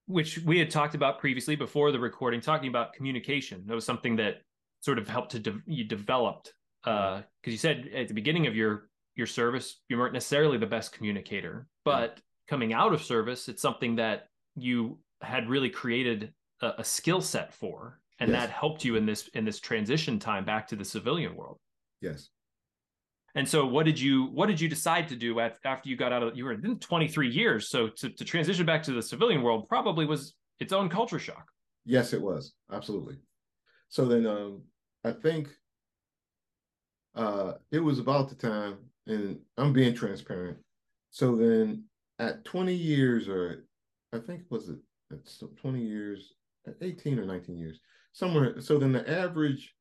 Which we had talked about previously before the recording, talking about communication. That was something that sort of helped to de- you developed because uh, you said at the beginning of your your service you weren't necessarily the best communicator, but yeah. coming out of service, it's something that you had really created a, a skill set for, and yes. that helped you in this in this transition time back to the civilian world. Yes. And so, what did you what did you decide to do after you got out of you were in 23 years? So to, to transition back to the civilian world probably was its own culture shock. Yes, it was absolutely. So then, um, I think uh, it was about the time, and I'm being transparent. So then, at 20 years, or I think was it it's 20 years, 18 or 19 years, somewhere. So then, the average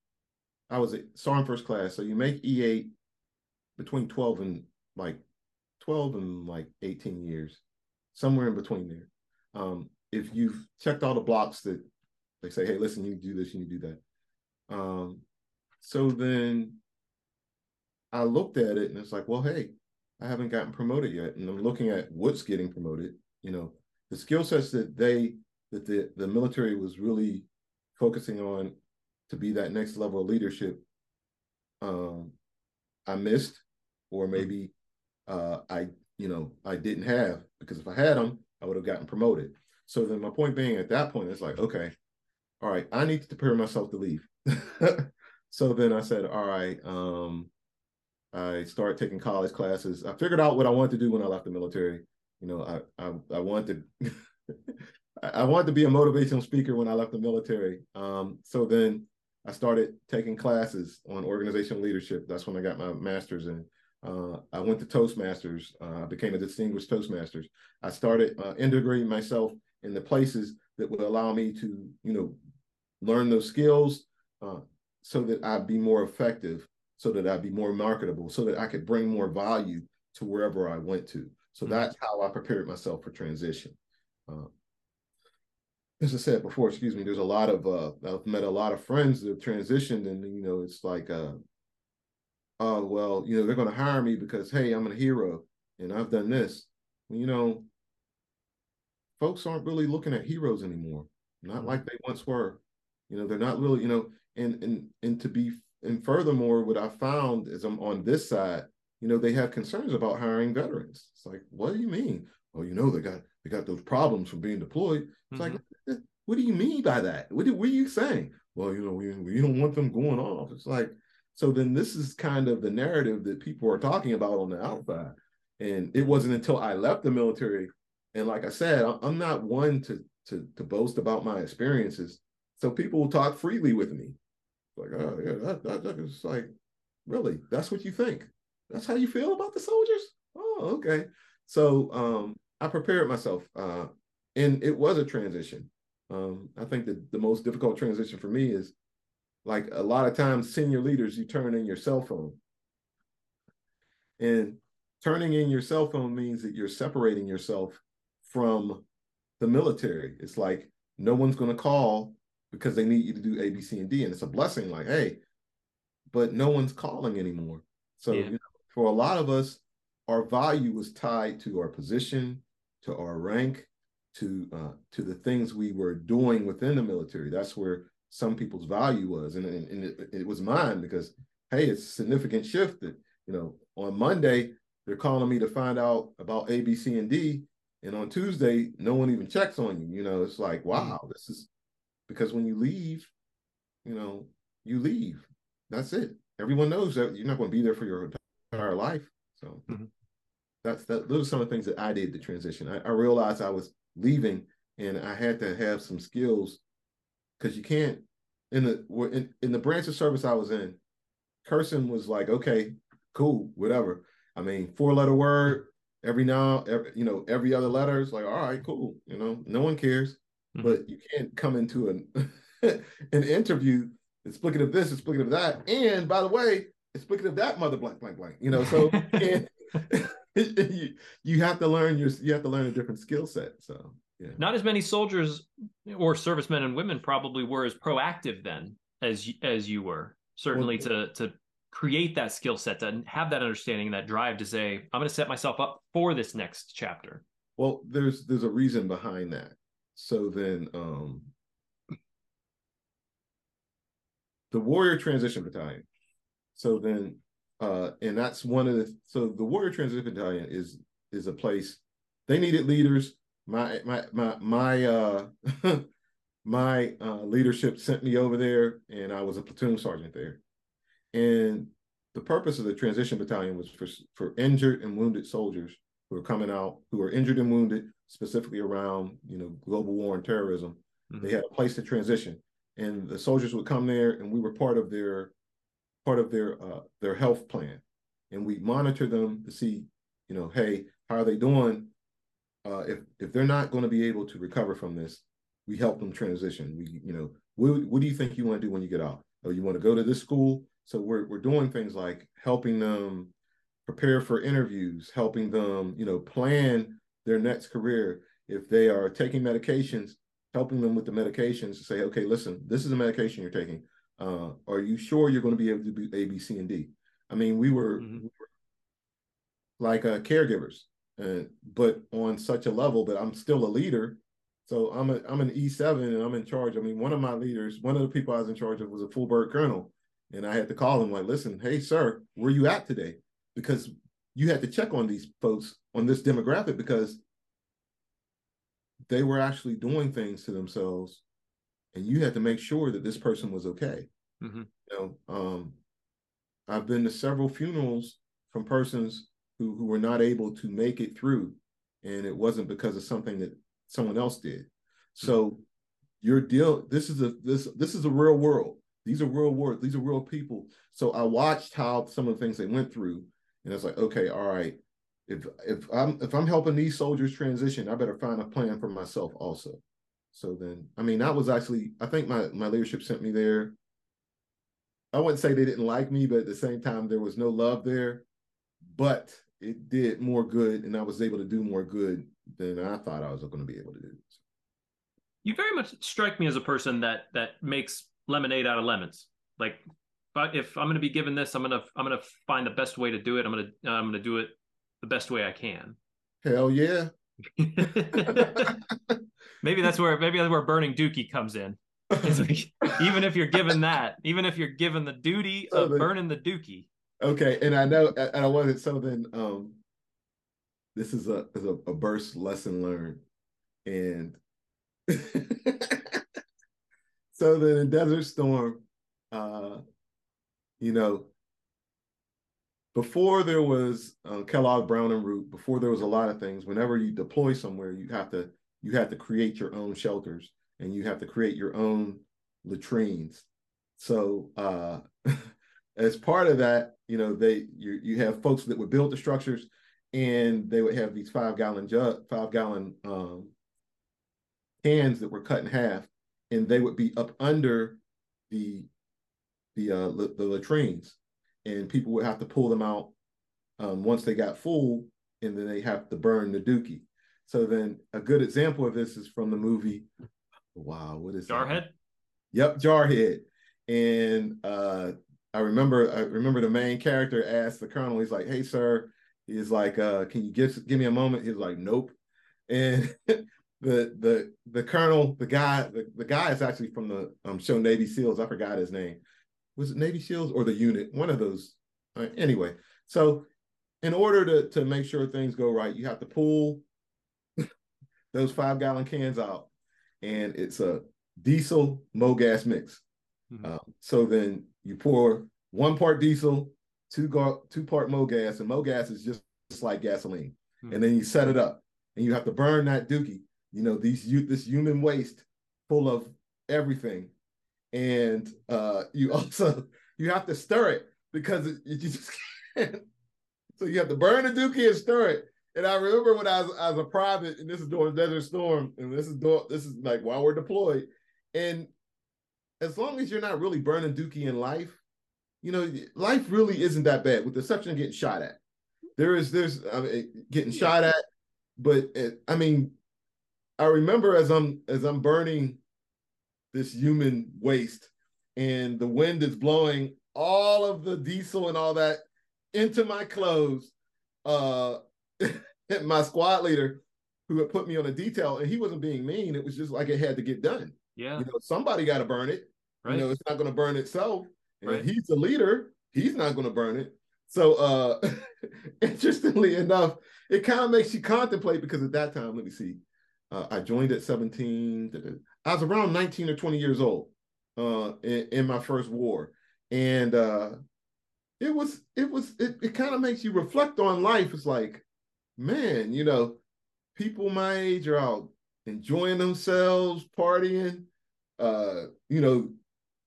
I was a sergeant first class. So you make E8 between 12 and like 12 and like 18 years, somewhere in between there. Um, if you've checked all the blocks that they say, hey, listen, you do this, you do that. Um, so then I looked at it and it's like, well, hey, I haven't gotten promoted yet. And I'm looking at what's getting promoted, you know, the skill sets that they that the, the military was really focusing on to be that next level of leadership um, I missed, or mm-hmm. maybe uh, I, you know, I didn't have because if I had them, I would have gotten promoted. So then my point being at that point, it's like, okay, all right, I need to prepare myself to leave. *laughs* so then I said, all right, um, I started taking college classes. I figured out what I wanted to do when I left the military. You know, I I, I wanted to *laughs* I wanted to be a motivational speaker when I left the military. Um, so then I started taking classes on organizational leadership. That's when I got my master's in. Uh, I went to Toastmasters. Uh, I became a distinguished Toastmasters. I started uh, integrating myself in the places that would allow me to, you know, learn those skills uh, so that I'd be more effective, so that I'd be more marketable, so that I could bring more value to wherever I went to. So mm-hmm. that's how I prepared myself for transition. As I said before, excuse me, there's a lot of uh I've met a lot of friends that have transitioned and you know, it's like uh oh well, you know, they're gonna hire me because hey, I'm a hero and I've done this. Well, you know, folks aren't really looking at heroes anymore, not mm-hmm. like they once were. You know, they're not really, you know, and and and to be and furthermore, what I found is I'm on this side, you know, they have concerns about hiring veterans. It's like, what do you mean? Oh, you know, they got they got those problems from being deployed. It's mm-hmm. like, what do you mean by that? What, do, what are you saying? Well, you know, we, we don't want them going off. It's like, so then this is kind of the narrative that people are talking about on the outside. And it wasn't until I left the military, and like I said, I'm not one to to to boast about my experiences. So people will talk freely with me. Like, oh yeah, that, that, that is like, really, that's what you think? That's how you feel about the soldiers? Oh, okay. So um, I prepared myself, uh, and it was a transition. Um, I think that the most difficult transition for me is like a lot of times senior leaders, you turn in your cell phone. And turning in your cell phone means that you're separating yourself from the military. It's like no one's going to call because they need you to do A, B, C, and D. And it's a blessing, like, hey, but no one's calling anymore. So yeah. you know, for a lot of us, our value was tied to our position, to our rank, to uh, to the things we were doing within the military. That's where some people's value was, and, and, and it, it, was mine because hey, it's a significant shift. That you know, on Monday they're calling me to find out about A, B, C, and D, and on Tuesday no one even checks on you. You know, it's like mm-hmm. wow, this is because when you leave, you know, you leave. That's it. Everyone knows that you're not going to be there for your entire life. So. Mm-hmm that's that those are some of the things that I did to transition. I, I, realized I was leaving, and I had to have some skills because you can't in the in, in the branch of service I was in. Cursing was like, okay, cool, whatever. I mean, four letter word every now, every, you know, every other letter is like, all right, cool. You know, no one cares. Mm-hmm. But you can't come into an *laughs* an interview explicative this, explicative that, and by the way, explicative that mother blank blank blank. You know, so *laughs* *laughs* you, you have to learn your you have to learn a different skill set. So yeah. Not as many soldiers or servicemen and women probably were as proactive then as as you were. Certainly well, to to create that skill set to have that understanding and that drive to say I'm going to set myself up for this next chapter. Well, there's there's a reason behind that. So then um the Warrior Transition Battalion. So then uh, and that's one of the so the Warrior Transition Battalion is is a place they needed leaders. My my my my uh *laughs* my uh, leadership sent me over there, and I was a platoon sergeant there. And the purpose of the transition battalion was for for injured and wounded soldiers who are coming out, who are injured and wounded, specifically around you know global war and terrorism. Mm-hmm. They had a place to transition, and the soldiers would come there, and we were part of their part of their uh, their health plan, and we monitor them to see, you know, hey, how are they doing? Uh, if if they're not going to be able to recover from this, we help them transition. We, you know, what, what do you think you want to do when you get out? Oh, you want to go to this school? So we're we're doing things like helping them prepare for interviews, helping them, you know, plan their next career. If they are taking medications, helping them with the medications to say, okay, listen, this is the medication you're taking. Uh, are you sure you're going to be able to do A, B, C, and D? I mean, we were, mm-hmm. we were like uh, caregivers, and but on such a level. But I'm still a leader, so I'm a I'm an E7 and I'm in charge. I mean, one of my leaders, one of the people I was in charge of was a full bird colonel, and I had to call him like, listen, hey sir, where you at today? Because you had to check on these folks on this demographic because they were actually doing things to themselves and you had to make sure that this person was okay. Mm-hmm. You know, um, I've been to several funerals from persons who who were not able to make it through, and it wasn't because of something that someone else did. So mm-hmm. your deal, this is a this this is a real world. These are real words. These are real people. So I watched how some of the things they went through, and it's like, okay, all right. If if I'm if I'm helping these soldiers transition, I better find a plan for myself also. So then, I mean, that was actually, I think my my leadership sent me there. I wouldn't say they didn't like me, but at the same time, there was no love there. But it did more good, and I was able to do more good than I thought I was going to be able to do. You very much strike me as a person that that makes lemonade out of lemons. Like, but if I'm going to be given this, I'm gonna I'm gonna find the best way to do it. I'm gonna I'm gonna do it the best way I can. Hell yeah. *laughs* maybe that's where maybe that's where burning dookie comes in. like, even if you're given that, even if you're given the duty *laughs* so of the, burning the dookie. Okay, and I know, and I wanted so then. Um, this is a is a, a burst lesson learned, and *laughs* so then in Desert Storm, uh, you know, before there was uh, Kellogg Brown and Root, before there was a lot of things. Whenever you deploy somewhere, you have to you have to create your own shelters and you have to create your own latrines. So uh, *laughs* as part of that, you know, they you you have folks that would build the structures and they would have these five gallon jug, five gallon um, cans that were cut in half, and they would be up under the the uh, the latrines, and people would have to pull them out um, once they got full, and then they have to burn the dookie. So then, a good example of this is from the movie. Wow, what is Jarhead? That? Yep, Jarhead. And uh, I remember, I remember the main character asked the colonel. He's like, "Hey, sir," he's like, uh, "Can you give give me a moment?" He's like, "Nope." And *laughs* the the the colonel, the guy, the, the guy is actually from the um, show Navy SEALs. I forgot his name. Was it Navy SEALs or the unit? One of those. Right? Anyway, so in order to to make sure things go right, you have to pull *laughs* those five gallon cans out, and it's a diesel mo gas mix. Mm-hmm. Um, so then you pour one part diesel, two go- two part mo gas, and mo gas is just, just like gasoline. Mm-hmm. And then you set it up, and you have to burn that dookie you know these this human waste full of everything and uh you *laughs* also you have to stir it because it, you just can't. So you have to burn the dookie and stir it. And i remember when i was, as a private and this is during desert storm and this is this is like while we're deployed. And as long as you're not really burning dookie in life you know life really isn't that bad with the exception of getting shot at. There is there's I mean, getting yeah. shot at but it, i mean I remember as I'm as I'm burning this human waste and the wind is blowing all of the diesel and all that into my clothes. Uh *laughs* my squad leader who had put me on a detail and he wasn't being mean. It was just like it had to get done. Yeah. You know, somebody got to burn it. Right. You know, it's not going to burn itself. And right. he's the leader. He's not going to burn it. So uh *laughs* interestingly enough, it kind of makes you contemplate because at that time, let me see, uh, I joined at 17. I was around 19 or 20 years old uh, in, in, my first war. And uh, it was, it was, it, it kind of makes you reflect on life. It's like, man, you know, people my age are out enjoying themselves, partying. Uh, you know,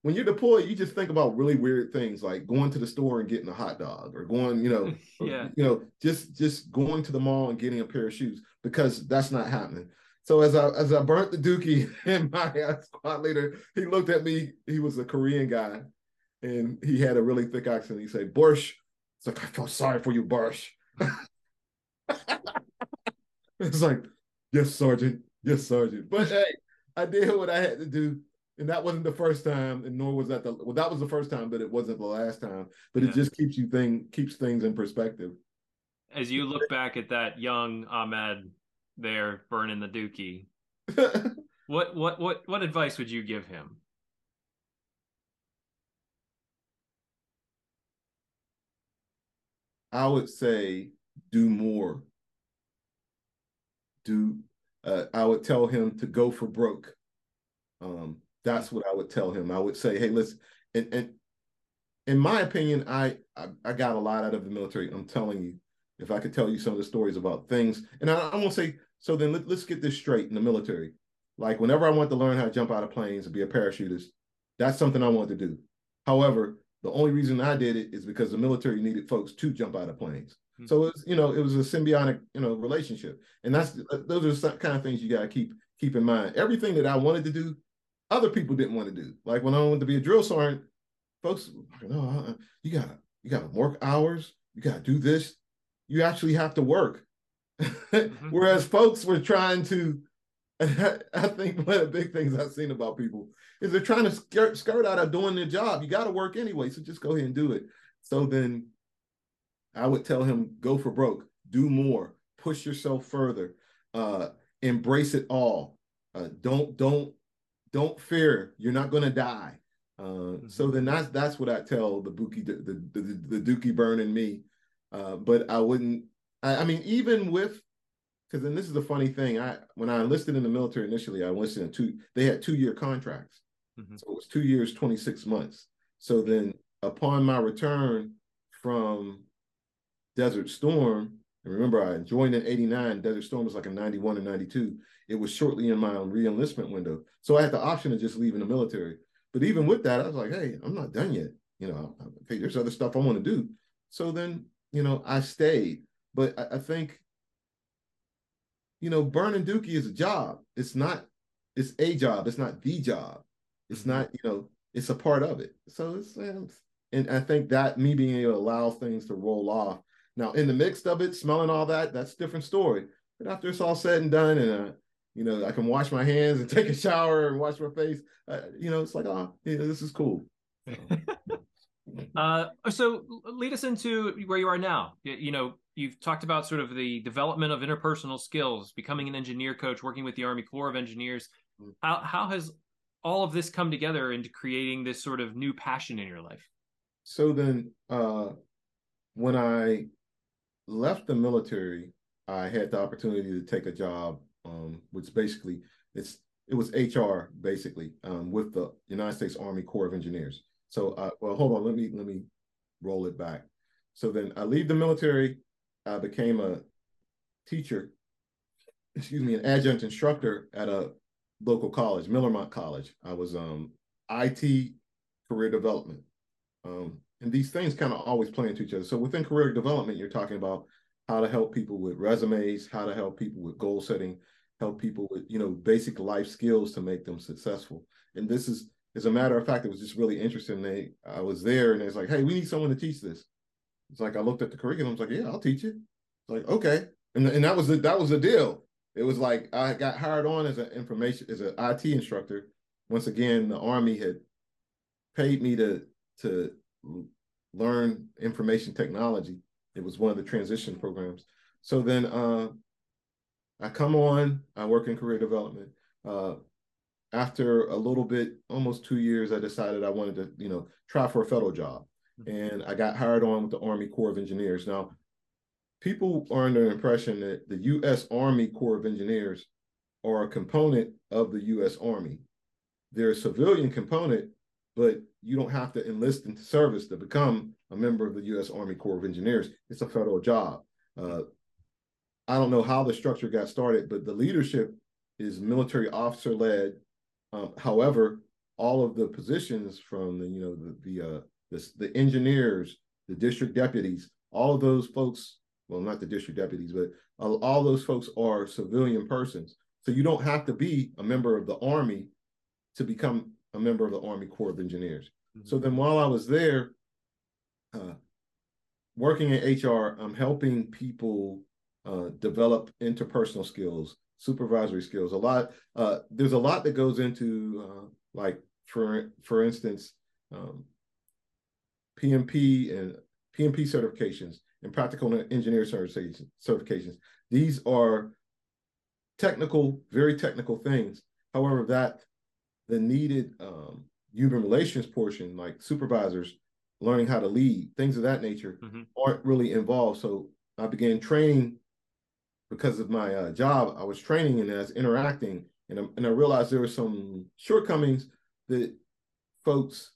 when you're deployed, you just think about really weird things like going to the store and getting a hot dog or going, you know, *laughs* yeah. you know, just just going to the mall and getting a pair of shoes because that's not happening. So as I as I burnt the dookie, *laughs* and my squad leader, he looked at me. He was a Korean guy, and he had a really thick accent. He said, "Borsh." It's like I feel sorry for you, Borsh. *laughs* it's like, yes, Sergeant. Yes, Sergeant. But hey, I did what I had to do. And that wasn't the first time, and nor was that the well, that was the first time, but it wasn't the last time. But yeah. it just keeps you thing keeps things in perspective. As you look back at that young Ahmad there burning the dookie. *laughs* what what what what advice would you give him? I would say do more. Do uh, I would tell him to go for broke. Um, that's what I would tell him. I would say, hey, listen, and, and in my opinion, I, I, I got a lot out of the military. I'm telling you, if I could tell you some of the stories about things, and I, I won't say so then let, us get this straight in the military. Like whenever I want to learn how to jump out of planes and be a parachutist, that's something I want to do. However, the only reason I did it is because the military needed folks to jump out of planes. Mm-hmm. So it's you know it was a symbiotic you know relationship, and that's uh, those are the kind of things you got to keep keep in mind. Everything that I wanted to do, other people didn't want to do. Like when I wanted to be a drill sergeant, folks, no, uh, uh, you got to you got to work hours. You got to do this. You actually have to work. Mm-hmm. *laughs* Whereas folks were trying to, *laughs* I think one of the big things I've seen about people is they're trying to skirt, skirt out of doing their job. You got to work anyway, so just go ahead and do it. So then I would tell him, go for broke, do more, push yourself further, uh, embrace it all. Uh, don't don't don't fear, you're not going to die. Uh, mm-hmm. So then that's that's what I tell the Buki, the the, the, the Dookie burn in me. Uh, but I wouldn't. I, I mean, even with because then this is the funny thing. I when I enlisted in the military initially, I enlisted in two. They had two year contracts, mm-hmm. so it was two years, twenty six months. So then, upon my return from Desert Storm, and remember I joined in eighty nine. Desert Storm was like a ninety one and ninety two. It was shortly in my re-enlistment window, so I had the option of just leaving the military. But even with that, I was like, hey, I'm not done yet. You know, hey, there's other stuff I want to do. So then, you know, I stayed. But I, I think, you know, burning Dookie is a job. It's not, it's a job. It's not the job. It's mm-hmm. not, you know, it's a part of it. So it's, and I think that me being able to allow things to roll off. Now, in the mix of it, smelling all that, that's a different story. But after it's all said and done, and uh, you know, I can wash my hands and *laughs* take a shower and wash my face. Uh, you know, it's like, oh, you know, this is cool. *laughs* uh, so lead us into where you are now. You, you, know, you've talked about sort of the development of interpersonal skills, becoming an engineer coach, working with the Army Corps of Engineers. Mm. How how has all of this come together into creating this sort of new passion in your life? So then, uh, when I left the military, I had the opportunity to take a job um, which basically it's it was HR basically um, with the United States Army Corps of Engineers. So, uh, well, hold on, let me let me roll it back. So then I leave the military. I became a teacher, excuse me, an adjunct instructor at a local college, Miller-Motte College. I was um, IT career development. Um, and these things kind of always play into each other. So within career development, you're talking about how to help people with resumes, how to help people with goal setting, help people with you know basic life skills to make them successful. And this is, as a matter of fact, it was just really interesting. They, I was there, and it's like, hey, we need someone to teach this. It's like I looked at the curriculum. It's like, yeah, I'll teach it. It's like okay, and and that was the that was the deal. It was like I got hired on as an information as an IT instructor. Once again, the Army had paid me to to learn information technology it was one of the transition programs. So then uh, I come on, I work in career development. Uh, after a little bit, almost two years, I decided I wanted to, you know, try for a federal job. Mm-hmm. And I got hired on with the Army Corps of Engineers. Now, people are under the impression that the U.S. Army Corps of Engineers are a component of the U.S. Army. They're a civilian component, but you don't have to enlist into service to become a member of the U.S. Army Corps of Engineers. It's a federal job. Uh, I don't know how the structure got started, but the leadership is military officer led. Um, however, all of the positions from the you know the the, uh, the the engineers, the district deputies, all of those folks. Well, not the district deputies, but all those folks are civilian persons. So you don't have to be a member of the Army to become a member of the Army Corps of Engineers. Mm-hmm. So then while I was there, uh, working in HR, I'm helping people uh, develop interpersonal skills, supervisory skills. A lot. Uh, there's a lot that goes into uh, like for for instance, um, PMP and PMP certifications and practical engineer certifications. These are technical, very technical things. However, that the needed um, human relations portion, like supervisors learning how to lead, things of that nature, mm-hmm. aren't really involved. So I began training because of my uh, job. I was training and as interacting, and, I, and I realized there were some shortcomings that folks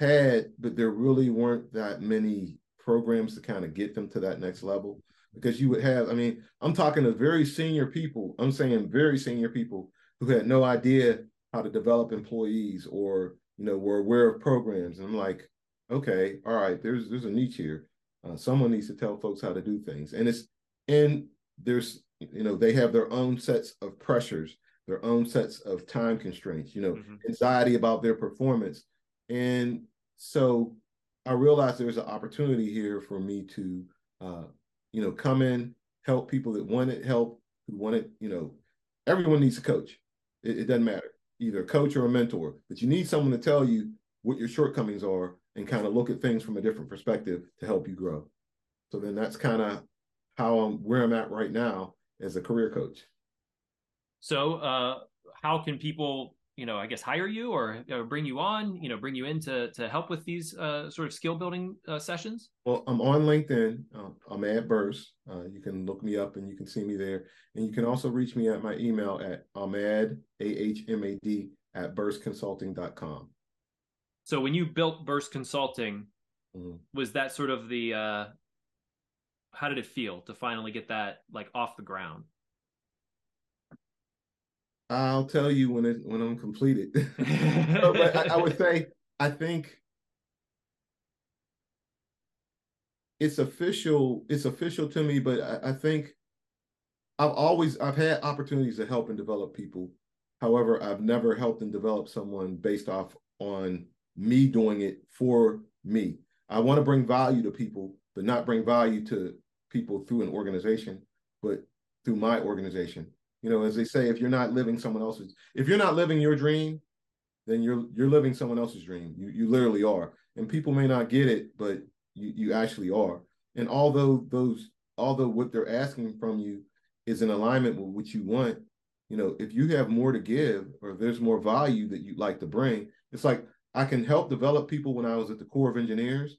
had, but there really weren't that many programs to kind of get them to that next level. Because you would have, I mean, I'm talking to very senior people. I'm saying very senior people who had no idea how to develop employees or you know were aware of programs. And I'm like, okay, all right, there's there's a niche here. Uh, someone needs to tell folks how to do things, and it's and there's you know they have their own sets of pressures, their own sets of time constraints. You know, mm-hmm. anxiety about their performance, and so I realized there's an opportunity here for me to uh, you know come in, help people that wanted help, who wanted you know everyone needs a coach. It, it doesn't matter either a coach or a mentor, but you need someone to tell you what your shortcomings are and kind of look at things from a different perspective to help you grow. So then that's kind of how I'm where I'm at right now as a career coach. So uh, how can people you know, I guess hire you or, or bring you on, you know, bring you in to, to help with these uh, sort of skill building uh, sessions? Well, I'm on LinkedIn. Uh, I'm at Burse. Uh, you can look me up and you can see me there. And you can also reach me at my email at ahmad, A-H-M-A-D, at burseconsulting.com. So when you built Burse Consulting, mm-hmm. was that sort of the, uh, how did it feel to finally get that like off the ground? I'll tell you when it when I'm completed. *laughs* but I, I, would *laughs* say I think it's official. It's official to me, but I, I think I've always I've had opportunities to help and develop people. However, I've never helped and developed someone based off on me doing it for me. I want to bring value to people, but not bring value to people through an organization, but through my organization. You know, as they say, if you're not living someone else's, if you're not living your dream, then you're you're living someone else's dream. You you literally are. And people may not get it, but you you actually are. And although those although what they're asking from you is in alignment with what you want, you know, if you have more to give or there's more value that you'd like to bring, it's like I can help develop people when I was at the Corps of Engineers,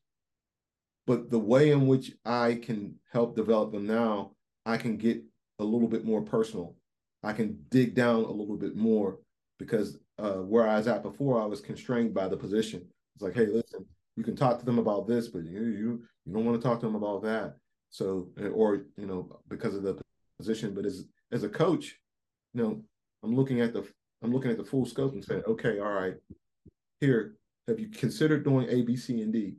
but the way in which I can help develop them now, I can get a little bit more personal I can dig down a little bit more because uh, where I was at before, I was constrained by the position. It's like, hey, listen, you can talk to them about this, but you you you don't want to talk to them about that. So, or you know, because of the position. But as as a coach, you know, I'm looking at the I'm looking at the full scope and saying, okay, all right, here, have you considered doing A, B, C, and D?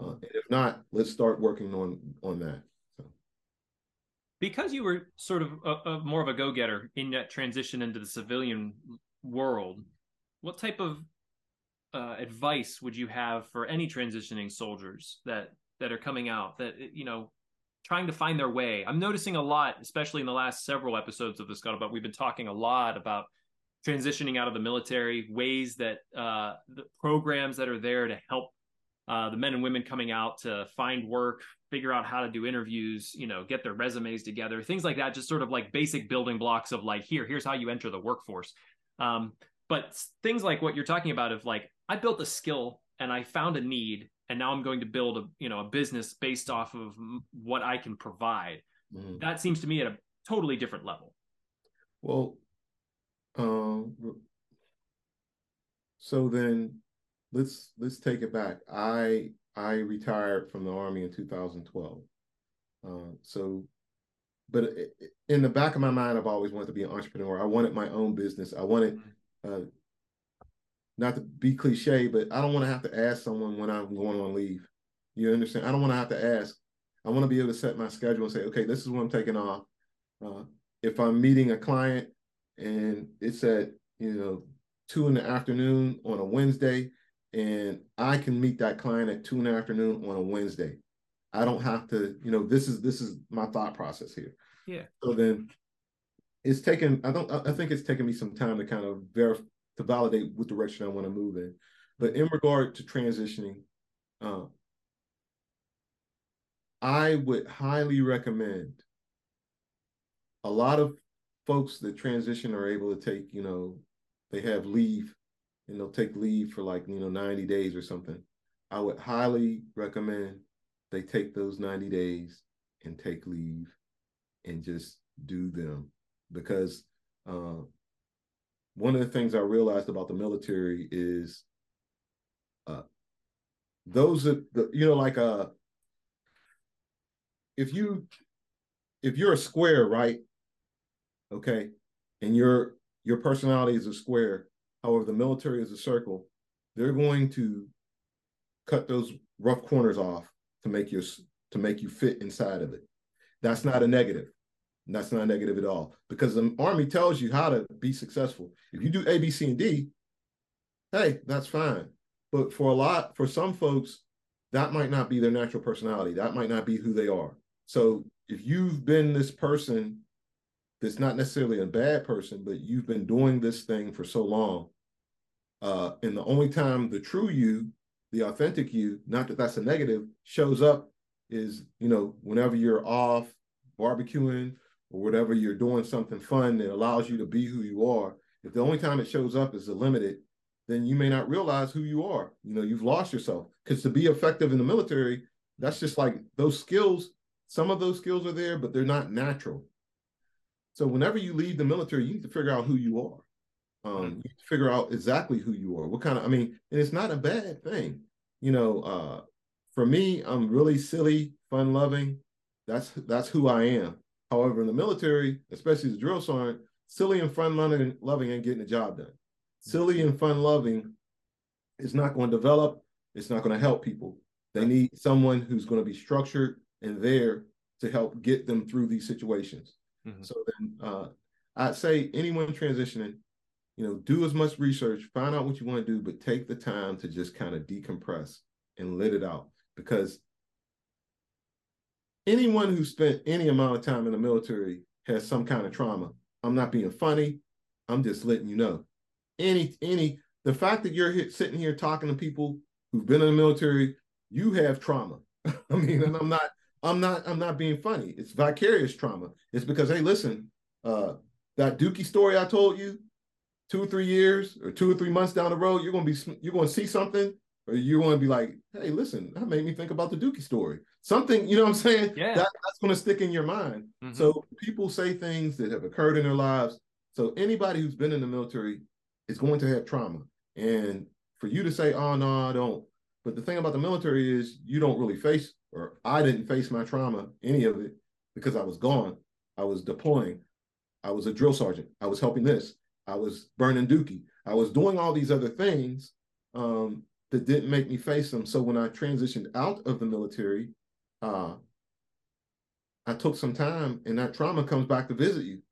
Uh, and if not, let's start working on on that because you were sort of a, a more of a go-getter in that transition into the civilian world what type of uh, advice would you have for any transitioning soldiers that that are coming out that you know trying to find their way? I'm noticing a lot especially in the last several episodes of the scuttlebutt we've been talking a lot about transitioning out of the military ways that uh, the programs that are there to help uh, the men and women coming out to find work, figure out how to do interviews, you know, get their resumes together, things like that, just sort of like basic building blocks of like, here, here's how you enter the workforce. Um, but things like what you're talking about of like, I built a skill and I found a need and now I'm going to build a, you know, a business based off of what I can provide. Mm-hmm. That seems to me at a totally different level. Well, um, so then let's let's take it back. I I retired from the army in 2012. Uh, so, but in the back of my mind, I've always wanted to be an entrepreneur. I wanted my own business. I wanted, uh, not to be cliche, but I don't want to have to ask someone when I'm going on leave. You understand? I don't want to have to ask. I want to be able to set my schedule and say, okay, this is when I'm taking off. Uh, if I'm meeting a client and it's at you know two in the afternoon on a Wednesday, and I can meet that client at two in the afternoon on a Wednesday. I don't have to, you know, this is this is my thought process here. Yeah. So then it's taken, I don't I think it's taken me some time to kind of verify to validate what direction I want to move in. But in regard to transitioning, uh, I would highly recommend a lot of folks that transition are able to take, you know, they have leave and they'll take leave for like you know 90 days or something i would highly recommend they take those 90 days and take leave and just do them. Because uh, one of the things i realized about the military is uh, those that you know like uh if you if you're a square right? Okay? And your your personality is a square However, the military is a circle. They're going to cut those rough corners off to make you to make you fit inside of it. That's not a negative. That's not a negative at all because the army tells you how to be successful. If you do A, B, C, and D, hey, that's fine. But for a lot, for some folks, that might not be their natural personality. That might not be who they are. So if you've been this person that's not necessarily a bad person, but you've been doing this thing for so long uh, and the only time the true you, the authentic you, not that that's a negative, shows up is, you know, whenever you're off barbecuing or whatever you're doing something fun that allows you to be who you are. If the only time it shows up is a limited, then you may not realize who you are. You know, you've lost yourself. Because to be effective in the military, that's just like those skills. Some of those skills are there, but they're not natural. So whenever you leave the military, you need to figure out who you are. Um, you figure out exactly who you are. What kind of, I mean, and it's not a bad thing. You know, uh, for me, I'm really silly, fun loving. That's that's who I am. However, in the military, especially as a drill sergeant, silly and fun loving, loving ain't getting the job done. Silly and fun loving is not going to develop. It's not going to help people. They need someone who's going to be structured and there to help get them through these situations. Mm-hmm. So then, uh, I'd say anyone transitioning, you know, do as much research, find out what you want to do, but take the time to just kind of decompress and let it out because anyone who spent any amount of time in the military has some kind of trauma. I'm not being funny. I'm just letting you know. Any any the fact that you're here, sitting here talking to people who've been in the military, you have trauma. *laughs* I mean, and I'm not I'm not I'm not being funny. It's vicarious trauma. It's because hey, listen, uh, that Dookie story I told you, two or three years or two or three months down the road, you're gonna be you're gonna see something, or you're gonna be like, hey, listen, that made me think about the Dookie story. Something, you know what I'm saying? Yeah. That, that's gonna stick in your mind. Mm-hmm. So people say things that have occurred in their lives. So anybody who's been in the military is going to have trauma. And for you to say, oh no, I don't. But the thing about the military is you don't really face or I didn't face my trauma, any of it, because I was gone. I was deploying. I was a drill sergeant. I was helping this. I was burning dookie. I was doing all these other things um, that didn't make me face them. So when I transitioned out of the military, uh, I took some time and that trauma comes back to visit you.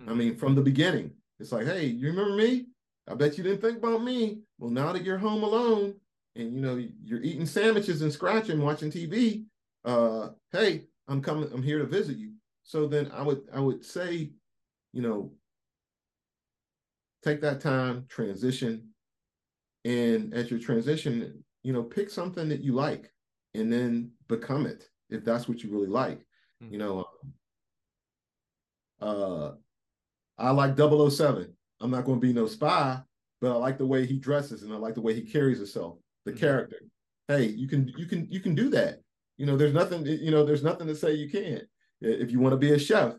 Mm-hmm. I mean, from the beginning, it's like, hey, you remember me? I bet you didn't think about me. Well, now that you're home alone, and you know you're eating sandwiches and scratching, watching TV, uh, hey, I'm coming. I'm here to visit you. So then I would I would say, you know, take that time, transition, and at your transition, you know, pick something that you like, and then become it if that's what you really like. Mm-hmm. You know, uh, I like 007. I'm not going to be no spy, but I like the way he dresses and I like the way he carries himself the mm-hmm. character. Hey, you can you can you can do that. You know, there's nothing you know, there's nothing to say you can't. If you want to be a chef,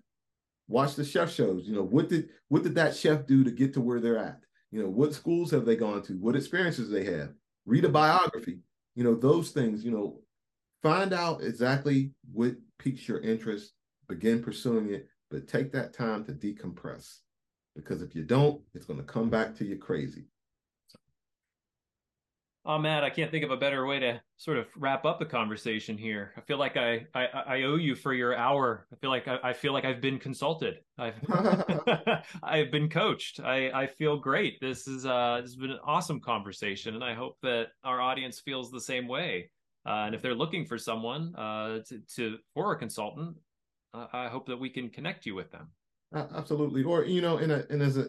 watch the chef shows. You know, what did what did that chef do to get to where they're at? You know, what schools have they gone to? What experiences they have? Read a biography. You know, those things, you know, find out exactly what piques your interest, begin pursuing it, but take that time to decompress. Because if you don't, it's going to come back to you crazy. Oh, Matt, I can't think of a better way to sort of wrap up the conversation here. I feel like I I, I owe you for your hour. I feel like I, I feel like I've been consulted. I've *laughs* *laughs* I've been coached. I I feel great. This is uh this has been an awesome conversation, and I hope that our audience feels the same way. Uh, and if they're looking for someone uh, to, to for a consultant, uh, I hope that we can connect you with them. Absolutely, or you know, and a, and as a,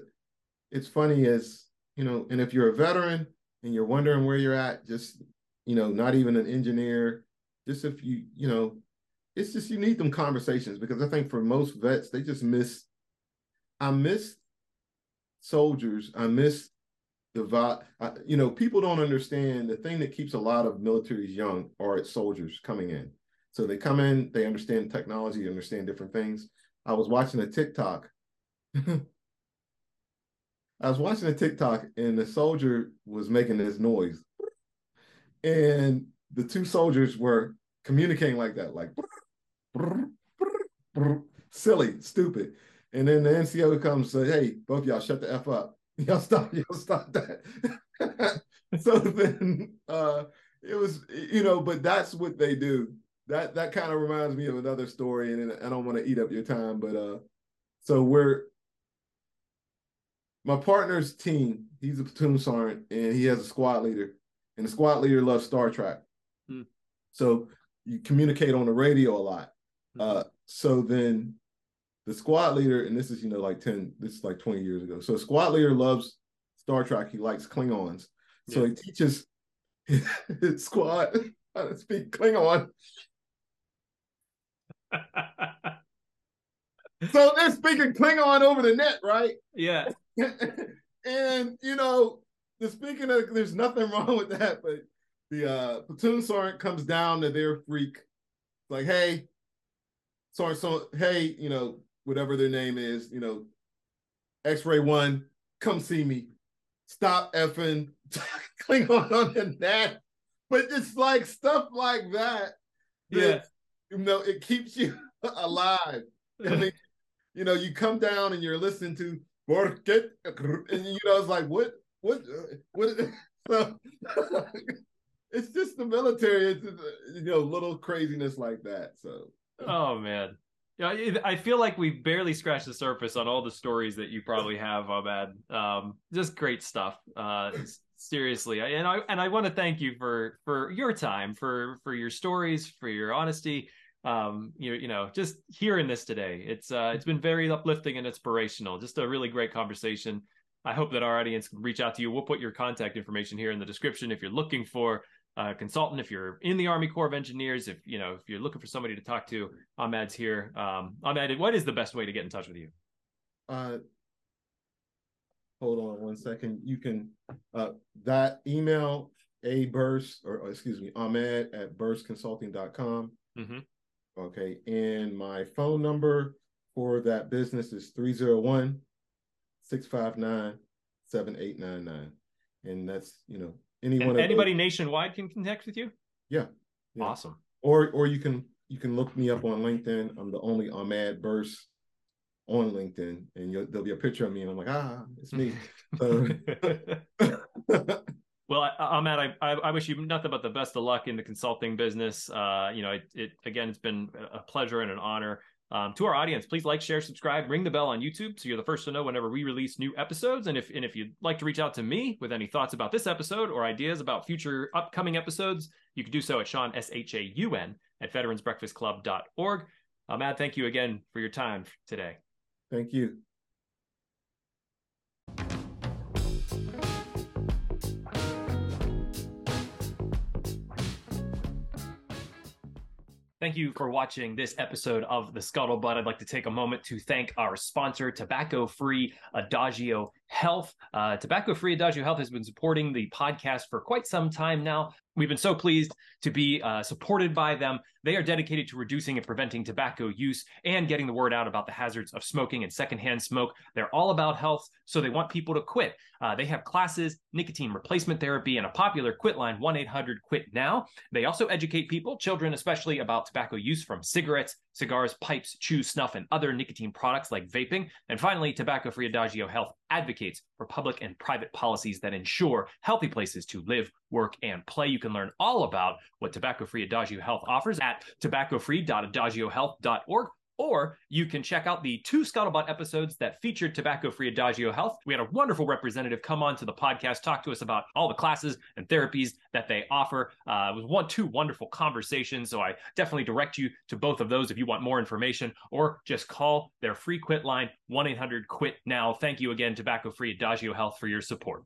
it's funny as you know, and if you're a veteran and you're wondering where you're at, just you know, not even an engineer, just if you, you know, it's just you need them conversations because I think for most vets, they just miss. I miss soldiers. I miss the vibe. You know, people don't understand the thing that keeps a lot of militaries young are its soldiers coming in. So they come in, they understand technology, understand different things. I was watching a TikTok *laughs* I was watching a TikTok and the soldier was making this noise. And the two soldiers were communicating like that, like silly, stupid. And then the NCO comes and say, Hey, both y'all shut the F up. *laughs* Y'all stop, y'all stop that. *laughs* so then uh it was, you know, but that's what they do. That that kind of reminds me of another story, and I don't want to eat up your time, but uh so we're my partner's team, he's a platoon sergeant and he has a squad leader, and the squad leader loves Star Trek. Hmm. So you communicate on the radio a lot. Hmm. Uh, so then the squad leader, and this is you know like ten, this is like twenty years ago. So squad leader loves Star Trek. He likes Klingons, so yeah. he teaches his, *laughs* his squad how to speak Klingon. *laughs* so they're speaking Klingon over the net, right? Yeah. *laughs* and you know, the speaking of, there's nothing *laughs* wrong with that, but the uh platoon sergeant comes down to their freak, like, hey, sergeant, so hey, you know, whatever their name is, you know, X-ray one, come see me. Stop effing *laughs* Klingon on the net. But it's like stuff like that. that Yeah. You know, it keeps you alive. I mean, you know, you come down and you're listening to Borket, and you know, it's like, what, what, what? *laughs* So it's just the military. It's just, you know, little craziness like that. So Oh man. Yeah, I feel like we barely scratched the surface on all the stories that you probably have, Ahmad. Um, just great stuff. Uh, seriously, and I and I want to thank you for for your time, for for your stories, for your honesty. Um, you you know, just hearing this today, it's uh, it's been very uplifting and inspirational. Just a really great conversation. I hope that our audience can reach out to you. We'll put your contact information here in the description if you're looking for a consultant, if you're in the Army Corps of Engineers, if you know if you're looking for somebody to talk to. Ahmad's here. Um, Ahmad, what is the best way to get in touch with you? uh hold on one second. You can uh that email a burst or, or excuse me, Ahmad at burseconsulting.com. Mhm. Okay. And my phone number for that business is 301 659 7899. And that's, you know, anyone And anybody those- nationwide can connect with you. Yeah. Yeah. Awesome. or or you can you can look me up on LinkedIn. I'm the only Ahmad Burse on LinkedIn, and you'll, there'll be a picture of me, and I'm like, ah, it's me. *laughs* So- *laughs* well, Ahmad, I, I I wish you nothing but the best of luck in the consulting business. Uh, you know, it, it again, it's been a pleasure and an honor. Um, to our audience, please like, share, subscribe, ring the bell on YouTube so you're the first to know whenever we release new episodes. And if and if you'd like to reach out to me with any thoughts about this episode or ideas about future upcoming episodes, you can do so at Sean S H A U N at veteransbreakfastclub.org. Ahmad, thank you again for your time today. Thank you. Thank you for watching this episode of The Scuttlebutt. I'd like to take a moment to thank our sponsor, Tobacco Free Adagio Health. Uh, Tobacco Free Adagio Health has been supporting the podcast for quite some time now. We've been so pleased to be uh, supported by them. They are dedicated to reducing and preventing tobacco use and getting the word out about the hazards of smoking and secondhand smoke. They're all about health, so they want people to quit. Uh, they have classes, nicotine replacement therapy, and a popular quit line 1 800 Quit Now. They also educate people, children especially, about tobacco use from cigarettes, cigars, pipes, chews, snuff, and other nicotine products like vaping. And finally, Tobacco Free Adagio Health advocates for public and private policies that ensure healthy places to live, work, and play. You can learn all about what Tobacco Free Adagio Health offers at tobaccofree.adagiohealth.org. Or you can check out the two Scuttlebutt episodes that featured tobacco free Adagio Health. We had a wonderful representative come on to the podcast, talk to us about all the classes and therapies that they offer. Uh, it was one, two wonderful conversations. So I definitely direct you to both of those if you want more information or just call their free quit line 1 800 quit now. Thank you again, Tobacco Free Adagio Health, for your support.